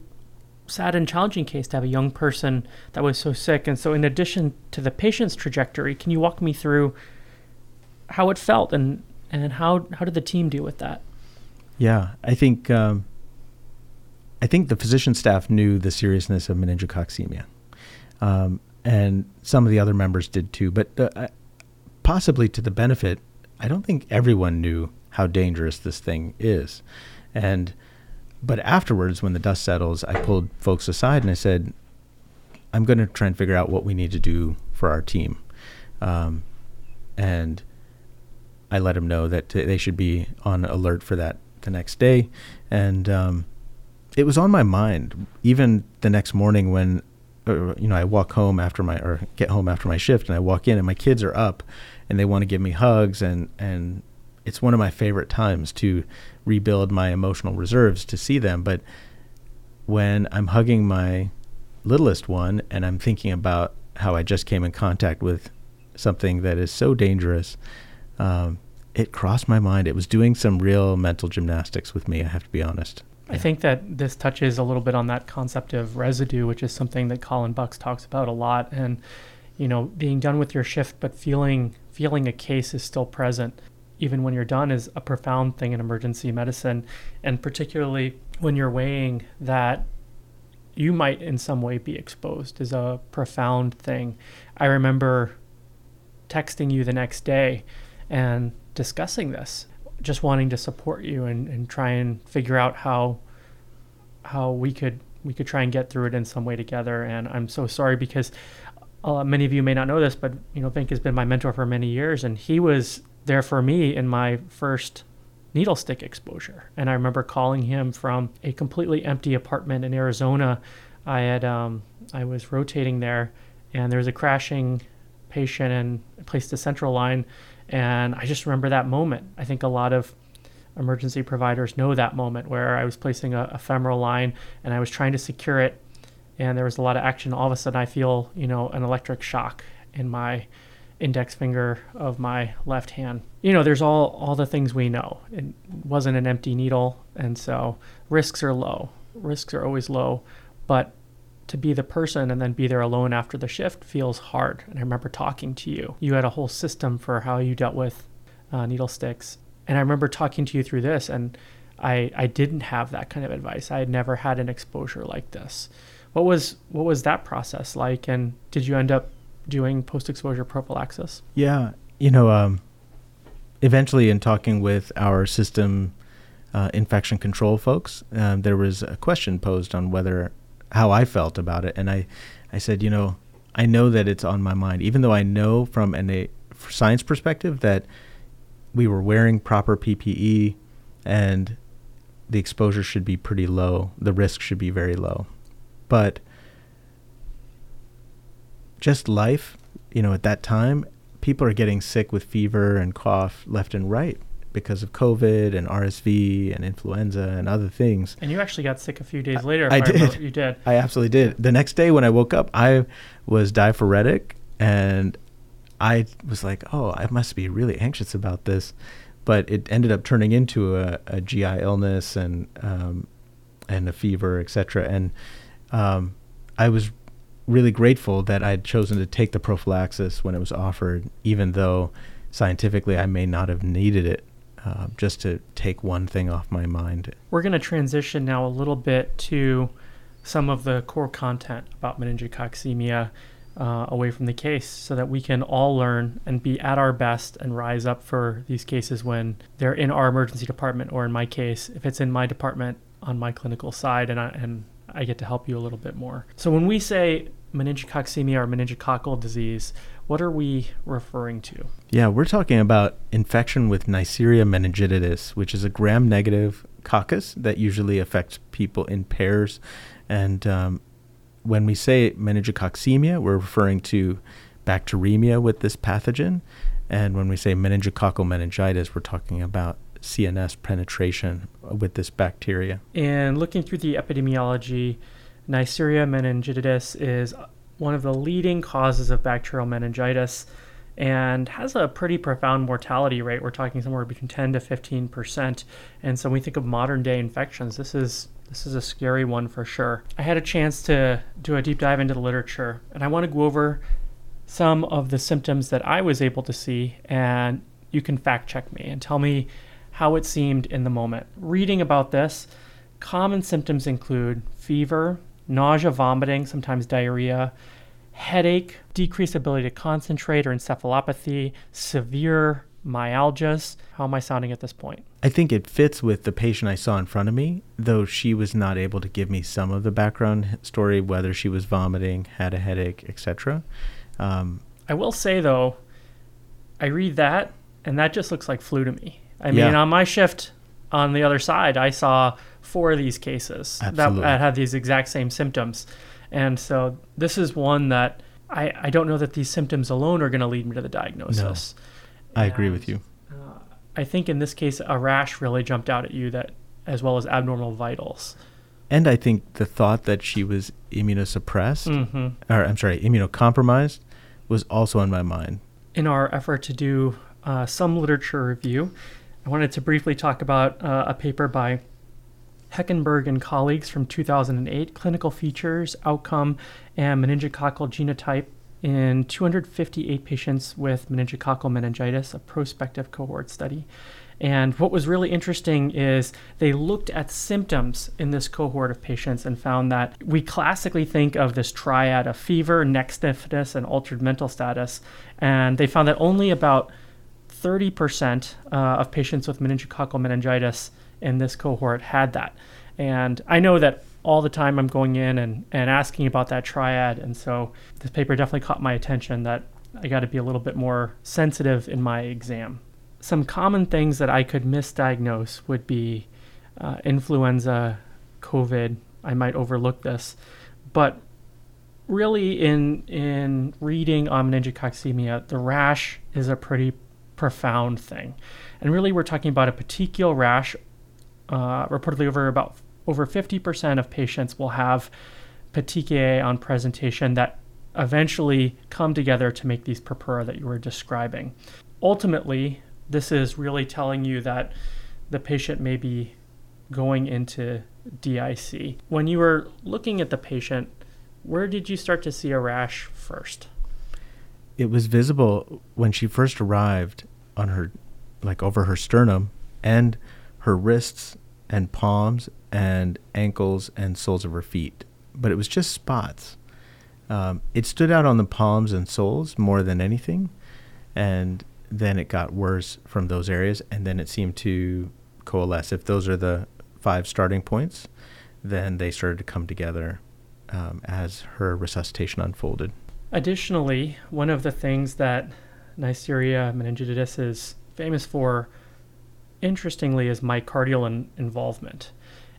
sad and challenging case to have a young person that was so sick. And so, in addition to the patient's trajectory, can you walk me through how it felt and and how how did the team deal with that? Yeah, I think um, I think the physician staff knew the seriousness of meningococcemia, um, and some of the other members did too. But uh, possibly to the benefit, I don't think everyone knew how dangerous this thing is, and but afterwards, when the dust settles, I pulled folks aside and I said, "I'm going to try and figure out what we need to do for our team," um, and I let them know that they should be on alert for that the next day, and um, it was on my mind. Even the next morning when, uh, you know, I walk home after my or get home after my shift, and I walk in and my kids are up, and they want to give me hugs, and and it's one of my favorite times to rebuild my emotional reserves to see them, but when I'm hugging my littlest one and I'm thinking about how I just came in contact with something that is so dangerous, um, it crossed my mind. It was doing some real mental gymnastics with me, I have to be honest. I think that this touches a little bit on that concept of residue, which is something that Colin Bucks talks about a lot. And you know, being done with your shift, but feeling feeling a case is still present, even when you're done, is a profound thing in emergency medicine, and particularly when you're weighing that you might in some way be exposed is a profound thing. I remember texting you the next day and discussing this, just wanting to support you and, and try and figure out how how we could we could try and get through it in some way together. And I'm so sorry because uh, many of you may not know this, but you know, Venk has been my mentor for many years, and he was there for me in my first needle stick exposure. And I remember calling him from a completely empty apartment in Arizona. I had um, I was rotating there, and there was a crashing patient and placed a central line, and I just remember that moment. I think a lot of emergency providers know that moment where I was placing a, a femoral line and I was trying to secure it and there was a lot of action. All of a sudden, I feel you know an electric shock in my index finger of my left hand. You know, there's all all the things we know. It wasn't an empty needle, and so risks are low. Risks are always low, but to be the person and then be there alone after the shift feels hard. And I remember talking to you. You had a whole system for how you dealt with uh, needle sticks, and I remember talking to you through this and. I, I didn't have that kind of advice. I had never had an exposure like this. What was what was that process like, and did you end up doing post exposure prophylaxis? Yeah, you know, um, eventually, in talking with our system uh, infection control folks, um, there was a question posed on whether how I felt about it, and I, I said, you know, I know that it's on my mind, even though I know from an, a science perspective that we were wearing proper PPE and the exposure should be pretty low, the risk should be very low but just life, you know, at that time, people are getting sick with fever and cough left and right because of COVID and RSV and influenza and other things. And you actually got sick a few days later. I, I did. You did. I absolutely did. The next day when I woke up, I was diaphoretic and I was like, oh, I must be really anxious about this. But it ended up turning into a, a GI illness and um, and a fever, etc. And um, I was really grateful that I'd chosen to take the prophylaxis when it was offered, even though scientifically I may not have needed it. Uh, just to take one thing off my mind. We're going to transition now a little bit to some of the core content about meningococcemia uh, away from the case so that we can all learn and be at our best and rise up for these cases when they're in our emergency department or in my case if it's in my department on my clinical side and, I, and I get to help you a little bit more. So when we say meningococcemia or meningococcal disease, what are we referring to? Yeah, we're talking about infection with Neisseria meningitidis, which is a gram-negative coccus that usually affects people in pairs. And um, when we say meningococcemia, we're referring to bacteremia with this pathogen. And when we say meningococcal meningitis, we're talking about CNS penetration with this bacteria. And looking through the epidemiology, Neisseria meningitidis is one of the leading causes of bacterial meningitis and has a pretty profound mortality rate. We're talking somewhere between 10 to 15 percent. And so when we think of modern day infections, this is this is a scary one for sure. I had a chance to do a deep dive into the literature, and I want to go over some of the symptoms that I was able to see, and you can fact check me and tell me how it seemed in the moment. Reading about this, common symptoms include fever, nausea, vomiting, sometimes diarrhea, headache, decreased ability to concentrate or encephalopathy, severe myalgias. How am I sounding at this point? I think it fits with the patient I saw in front of me, though she was not able to give me some of the background story, whether she was vomiting, had a headache, etc. Um, I will say though, I read that and that just looks like flu to me. I mean, yeah. on my shift on the other side, I saw four of these cases that, that, had these exact same symptoms. And so this is one that I, I don't know that these symptoms alone are going to lead me to the diagnosis. No, I and, agree with you. Uh, I think in this case, a rash really jumped out at you that, as well as abnormal vitals. And I think the thought that she was immunosuppressed, mm-hmm. or I'm sorry, immunocompromised, was also on my mind. In our effort to do uh, some literature review, I wanted to briefly talk about uh, a paper by Heckenberg and colleagues from 2008 Clinical Features, Outcome, and Meningococcal Genotype in 258 patients with meningococcal meningitis, a prospective cohort study. And what was really interesting is they looked at symptoms in this cohort of patients and found that we classically think of this triad of fever, neck stiffness, and altered mental status. And they found that only about 30% uh, of patients with meningococcal meningitis in this cohort had that. And I know that all the time I'm going in and, and asking about that triad. And so this paper definitely caught my attention that I got to be a little bit more sensitive in my exam. Some common things that I could misdiagnose would be uh, influenza, COVID. I might overlook this, but really in in reading on meningococcemia, the rash is a pretty profound thing, and really we're talking about a petechial rash. Uh, reportedly, over about over 50% of patients will have petechiae on presentation that eventually come together to make these purpura that you were describing. Ultimately, this is really telling you that the patient may be going into DIC. When you were looking at the patient, where did you start to see a rash first? It was visible when she first arrived on her, like over her sternum and her wrists and palms and ankles and soles of her feet. But it was just spots. Um, it stood out on the palms and soles more than anything. And then it got worse from those areas. And then it seemed to coalesce. If those are the five starting points, then they started to come together um, as her resuscitation unfolded. Additionally, one of the things that Neisseria meningitidis is famous for, interestingly, is myocardial in- involvement.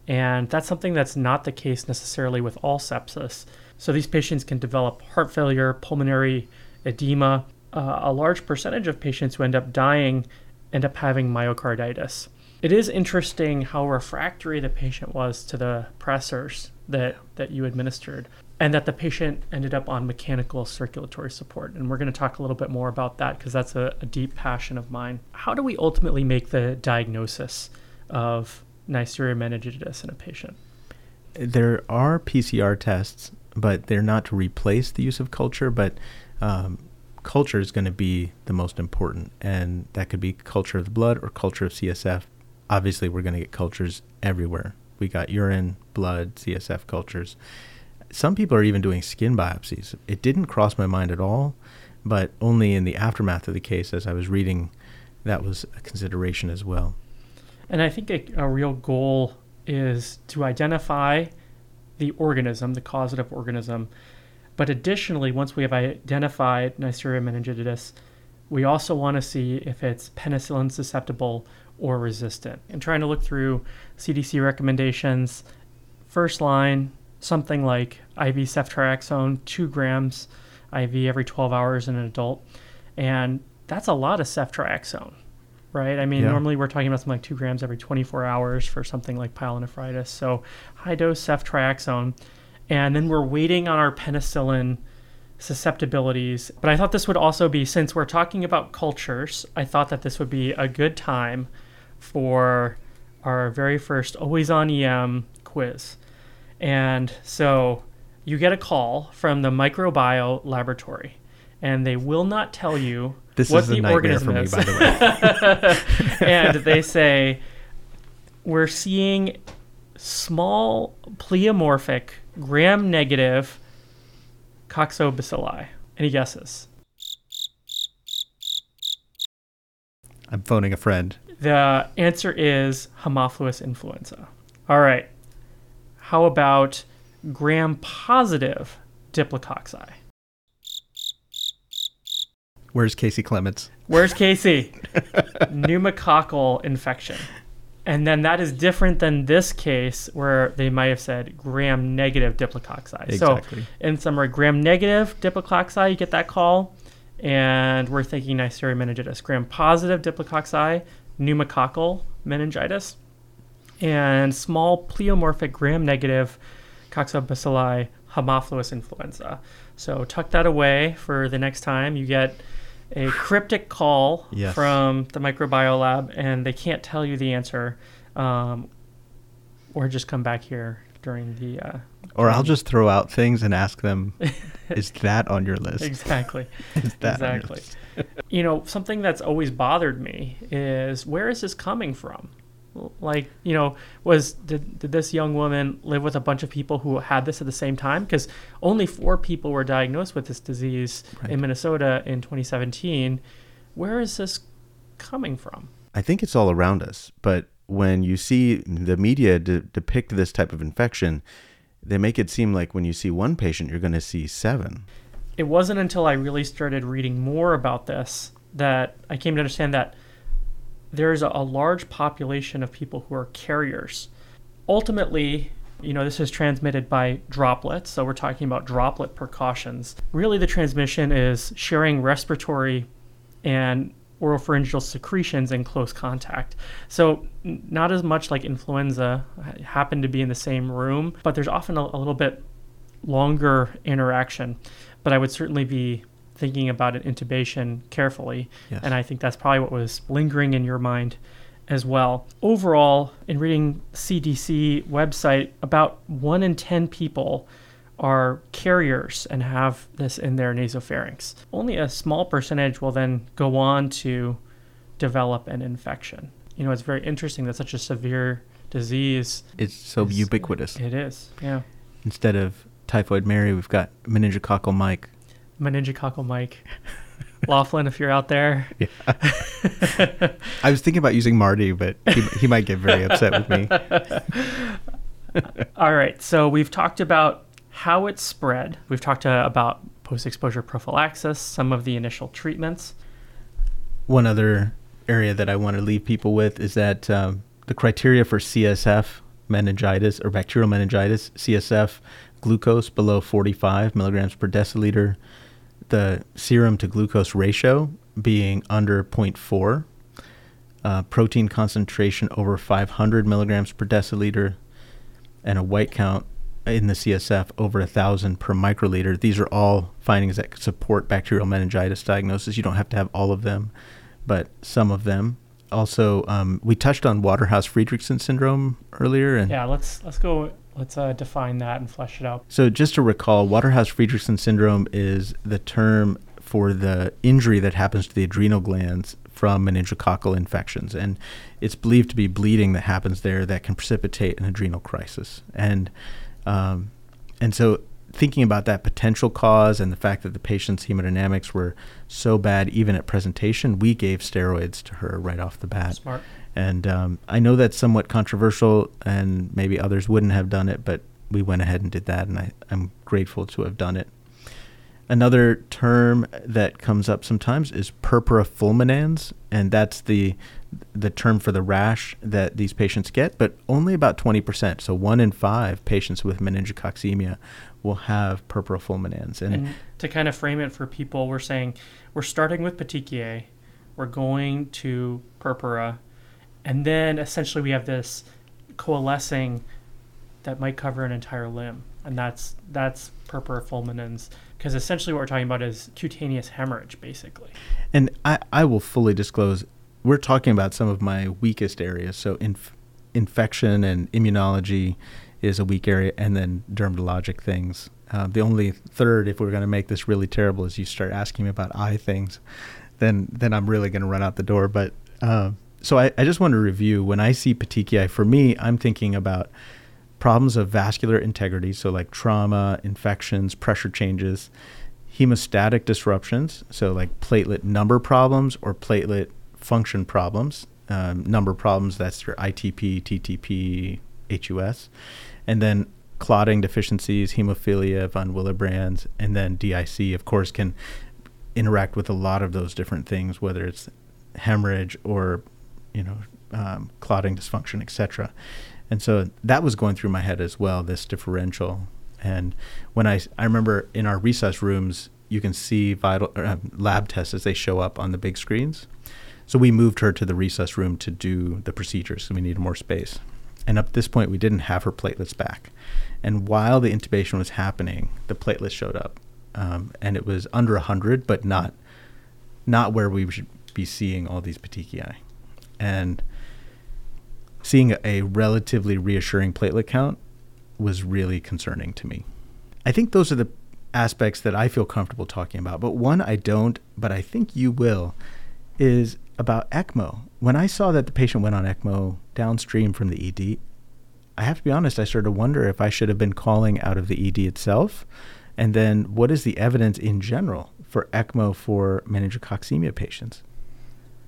And that's something that's not the case necessarily with all sepsis. So these patients can develop heart failure, pulmonary edema. Uh, a large percentage of patients who end up dying end up having myocarditis. It is interesting how refractory the patient was to the pressors that, that you administered, and that the patient ended up on mechanical circulatory support. And we're going to talk a little bit more about that because that's a, a deep passion of mine. How do we ultimately make the diagnosis of Neisseria meningitidis in a patient? There are PCR tests, but they're not to replace the use of culture, but um, culture is going to be the most important. And that could be culture of the blood or culture of CSF. Obviously, we're going to get cultures everywhere. We got urine, blood, CSF cultures. Some people are even doing skin biopsies. It didn't cross my mind at all, but only in the aftermath of the case, as I was reading, that was a consideration as well. And I think a, a real goal is to identify the organism, the causative organism. But additionally, once we have identified Neisseria meningitidis, we also want to see if it's penicillin susceptible or resistant. And trying to look through CDC recommendations, first line, something like IV ceftriaxone, two grams IV every 12 hours in an adult. And that's a lot of ceftriaxone right? I mean, yeah. normally we're talking about something like two grams every 24 hours for something like pyelonephritis. So high dose ceftriaxone. And then we're waiting on our penicillin susceptibilities. But I thought this would also be, since we're talking about cultures, I thought that this would be a good time for our very first Always On EM quiz. And so you get a call from the microbiome laboratory, and they will not tell you this what is the for me, by the way. and they say we're seeing small pleomorphic gram negative coccobacilli. Any guesses? I'm phoning a friend. The answer is Haemophilus influenza. All right. How about gram positive diplococci? Where's Casey Clements? Where's Casey? Pneumococcal infection. And then that is different than this case where they might have said gram negative diplococci. Exactly. So, in summary, gram negative diplococci, you get that call, and we're thinking Neisseria meningitis. Gram positive diplococci, pneumococcal meningitis, and small pleomorphic gram negative coccobacilli haemophilus influenza. So, tuck that away for the next time you get a cryptic call yes. from the microbiome lab, and they can't tell you the answer, um, or just come back here during the. Uh, or I'll just throw out things and ask them, "Is that on your list?" Exactly. is that exactly? you know, something that's always bothered me is where is this coming from? Like you know was did, did this young woman live with a bunch of people who had this at the same time because only four people were diagnosed with this disease right. in minnesota in 2017 where is this coming from? I think it's all around us, but when you see the media de- depict this type of infection, they make it seem like when you see one patient, you're going to see seven. It wasn't until I really started reading more about this that I came to understand that there's a, a large population of people who are carriers. Ultimately, you know, this is transmitted by droplets, so we're talking about droplet precautions. Really, the transmission is sharing respiratory and oropharyngeal secretions in close contact. So, not as much like influenza happen to be in the same room, but there's often a, a little bit longer interaction. But I would certainly be thinking about an intubation carefully. Yes. And I think that's probably what was lingering in your mind as well. Overall, in reading CDC website, about one in 10 people are carriers and have this in their nasopharynx. Only a small percentage will then go on to develop an infection. You know, it's very interesting that such a severe disease. It's so is- ubiquitous. It is, yeah. Instead of typhoid Mary, we've got meningococcal Mike. Meningococcal Mike. Laughlin, if you're out there. Yeah. I was thinking about using Marty, but he, he might get very upset with me. All right, so we've talked about how it's spread. We've talked uh, about post-exposure prophylaxis, some of the initial treatments. One other area that I want to leave people with is that um, the criteria for CSF meningitis or bacterial meningitis, CSF glucose below 45 milligrams per deciliter, the serum to glucose ratio being under 0.4, uh, protein concentration over 500 milligrams per deciliter, and a white count in the CSF over thousand per microliter. These are all findings that could support bacterial meningitis diagnosis. You don't have to have all of them, but some of them. Also, um, we touched on Waterhouse Friderichsen syndrome earlier, and Yeah, let's let's go. Let's uh, define that and flesh it out. so just to recall, Waterhouse Friderichsen syndrome is the term for the injury that happens to the adrenal glands from meningococcal infections, and it's believed to be bleeding that happens there that can precipitate an adrenal crisis. And um, and so thinking about that potential cause and the fact that the patient's hemodynamics were so bad even at presentation, we gave steroids to her right off the bat. Smart. And um, I know that's somewhat controversial, and maybe others wouldn't have done it, but we went ahead and did that, and I, I'm grateful to have done it. Another term that comes up sometimes is purpura fulminans, and that's the the term for the rash that these patients get, but only about 20%. So one in five patients with meningococcemia will have purpura fulminans. And, And to kind of frame it for people, we're saying we're starting with petechiae, we're going to purpura, and then essentially we have this coalescing that might cover an entire limb, and that's that's purpura fulminans. Because essentially what we're talking about is cutaneous hemorrhage, basically. And I, I will fully disclose, we're talking about some of my weakest areas. So inf- infection and immunology is a weak area, and then dermatologic things. Uh, the only third, if we're going to make this really terrible, is you start asking me about eye things, then then I'm really going to run out the door. But uh, so I, I just want to review when I see petechiae. For me, I'm thinking about problems of vascular integrity, so like trauma, infections, pressure changes, hemostatic disruptions, so like platelet number problems or platelet function problems. Um, number problems, that's your ITP, TTP, HUS. And then clotting deficiencies, hemophilia, von Willebrand's, and then DIC, of course, can interact with a lot of those different things, whether it's hemorrhage or, you know, um, clotting dysfunction, etc. And so that was going through my head as well, this differential. And when I, I remember in our resus rooms, you can see vital uh, lab tests as they show up on the big screens. So we moved her to the resus room to do the procedures. So we needed more space. And up to this point, we didn't have her platelets back. And while the intubation was happening, the platelets showed up, um, and it was under 100, but not not where we should be seeing all these petechiae. And seeing a, relatively reassuring platelet count was really concerning to me. I think those are the aspects that I feel comfortable talking about. But one I don't, but I think you will, is about ECMO. When I saw that the patient went on ECMO downstream from the ED, I have to be honest, I started to wonder if I should have been calling out of the ED itself. And then what is the evidence in general for ECMO for meningococcemia patients?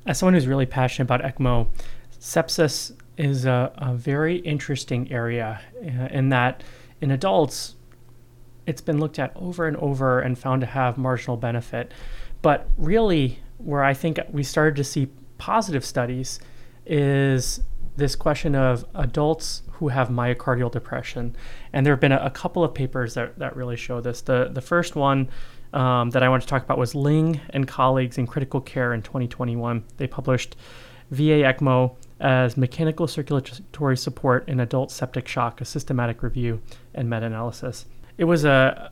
As someone who's really passionate about ECMO, sepsis is a, a very interesting area uh, in that in adults, it's been looked at over and over and found to have marginal benefit. But really, where I think we started to see positive studies is this question of adults who have myocardial depression. And there have been a, a couple of papers that, that really show this. The, the first one um, that I wanted to talk about was Ling and colleagues in critical care in 2021. They published VA ECMO as mechanical circulatory support in adult septic shock, a systematic review and meta analysis. It was a,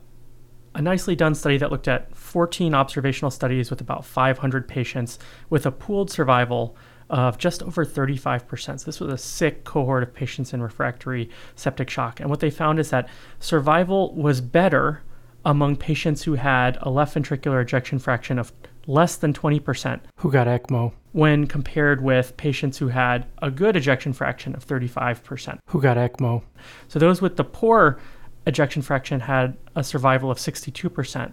a nicely done study that looked at 14 observational studies with about 500 patients with a pooled survival of just over 35%. So this was a sick cohort of patients in refractory septic shock. And what they found is that survival was better among patients who had a left ventricular ejection fraction of less than 20% who got ECMO when compared with patients who had a good ejection fraction of 35% who got ECMO. So those with the poor ejection fraction had a survival of 62%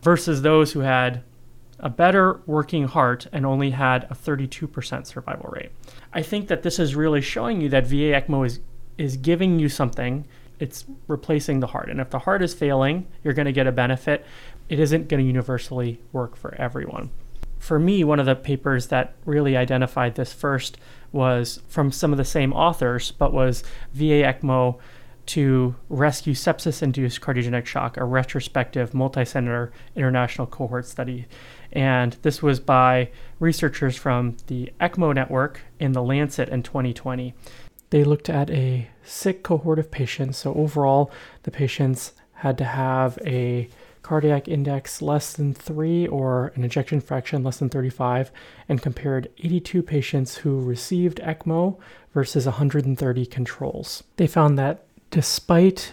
versus those who had a better working heart and only had a 32% survival rate. I think that this is really showing you that VA ECMO is is giving you something. It's replacing the heart. And if the heart is failing, you're going to get a benefit. It isn't going to universally work for everyone. For me, one of the papers that really identified this first was from some of the same authors, but was VA ECMO to rescue sepsis induced cardiogenic shock, a retrospective multi-center international cohort study. And this was by researchers from the ECMO network in the Lancet in 2020. They looked at a sick cohort of patients. So overall, the patients had to have a cardiac index less than 3 or an ejection fraction less than 35 and compared 82 patients who received ECMO versus 130 controls. They found that despite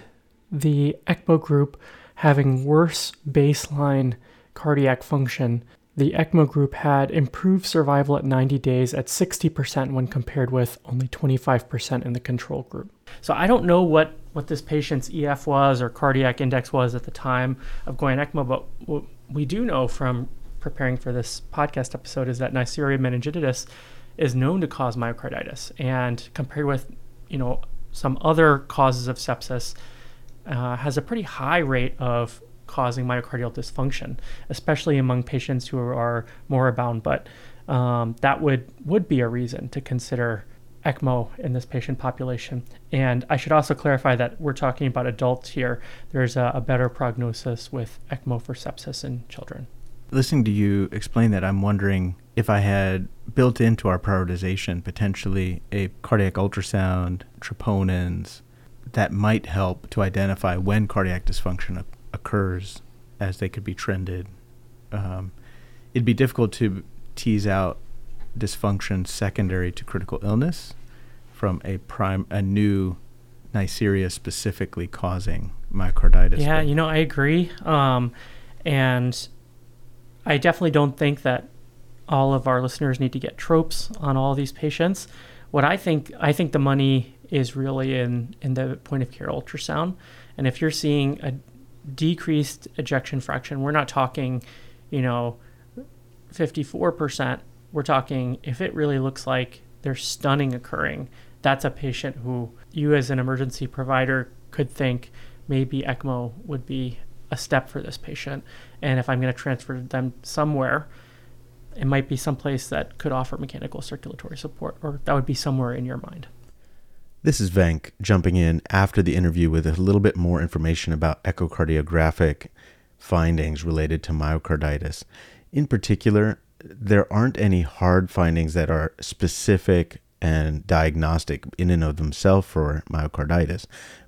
the ECMO group having worse baseline cardiac function, the ECMO group had improved survival at 90 days at 60% when compared with only 25% in the control group. So I don't know what, what this patient's EF was or cardiac index was at the time of going ECMO, but what we do know from preparing for this podcast episode is that Neisseria meningitidis is known to cause myocarditis. And compared with, you know, some other causes of sepsis, uh, has a pretty high rate of causing myocardial dysfunction, especially among patients who are more moribund. But um, that would would be a reason to consider ECMO in this patient population. And I should also clarify that we're talking about adults here. There's a, a better prognosis with ECMO for sepsis in children. Listening to you explain that, I'm wondering if I had built into our prioritization potentially a cardiac ultrasound, troponins, that might help to identify when cardiac dysfunction occurs as they could be trended. Um, it'd be difficult to tease out dysfunction secondary to critical illness from a prime a new Neisseria specifically causing myocarditis. Yeah, you know, I agree. Um, and I definitely don't think that all of our listeners need to get tropes on all these patients. What I think, I think the money is really in in the point of care ultrasound. And if you're seeing a decreased ejection fraction, we're not talking, you know, 54%. We're talking if it really looks like there's stunning occurring, that's a patient who you as an emergency provider could think maybe ECMO would be a step for this patient. And if I'm going to transfer them somewhere, it might be someplace that could offer mechanical circulatory support, or that would be somewhere in your mind. This is Venk jumping in after the interview with a little bit more information about echocardiographic findings related to myocarditis. In particular, there aren't any hard findings that are specific and diagnostic in and of themselves for myocarditis.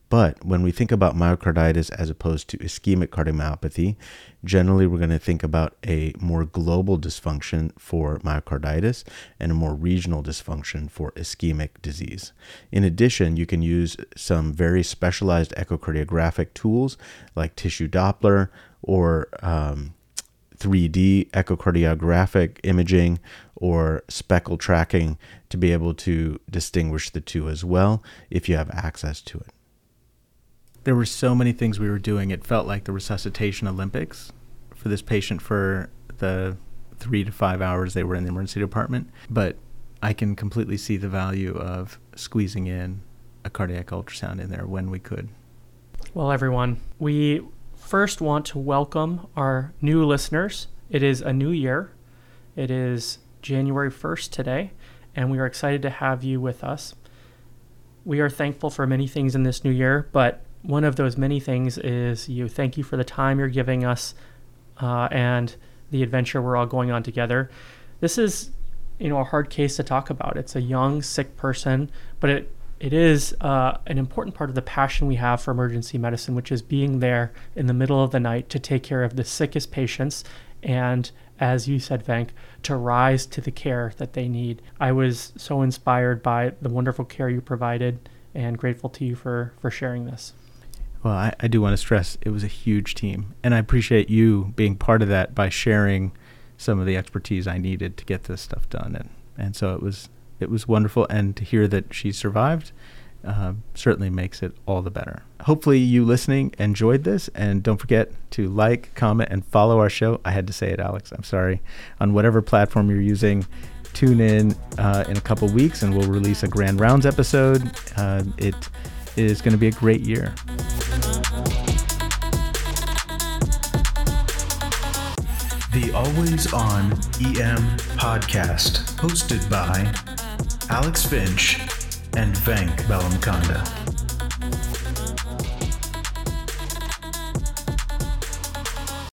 But when we think about myocarditis as opposed to ischemic cardiomyopathy, generally we're going to think about a more global dysfunction for myocarditis and a more regional dysfunction for ischemic disease. In addition, you can use some very specialized echocardiographic tools like tissue Doppler or um, 3D echocardiographic imaging or speckle tracking to be able to distinguish the two as well if you have access to it there were so many things we were doing. It felt like the resuscitation Olympics for this patient for the three to five hours they were in the emergency department. But I can completely see the value of squeezing in a cardiac ultrasound in there when we could. Well, everyone, we first want to welcome our new listeners. It is a new year. It is January 1st today, and we are excited to have you with us. We are thankful for many things in this new year, but one of those many things is you. Thank you for the time you're giving us uh, and the adventure we're all going on together. This is, you know, a hard case to talk about. It's a young, sick person, but it it is uh, an important part of the passion we have for emergency medicine, which is being there in the middle of the night to take care of the sickest patients and, as you said, Venk, to rise to the care that they need. I was so inspired by the wonderful care you provided and grateful to you for, for sharing this. Well, I, I do want to stress it was a huge team, and I appreciate you being part of that by sharing some of the expertise I needed to get this stuff done. And, and so it was it was wonderful, and to hear that she survived uh, certainly makes it all the better. Hopefully, you listening enjoyed this, and don't forget to like, comment, and follow our show. I had to say it, Alex. I'm sorry. On whatever platform you're using, tune in uh, in a couple weeks, and we'll release a Grand Rounds episode. Uh, it is going to be a great year. The Always On EM podcast, hosted by Alex Finch and Venk Bellamkonda.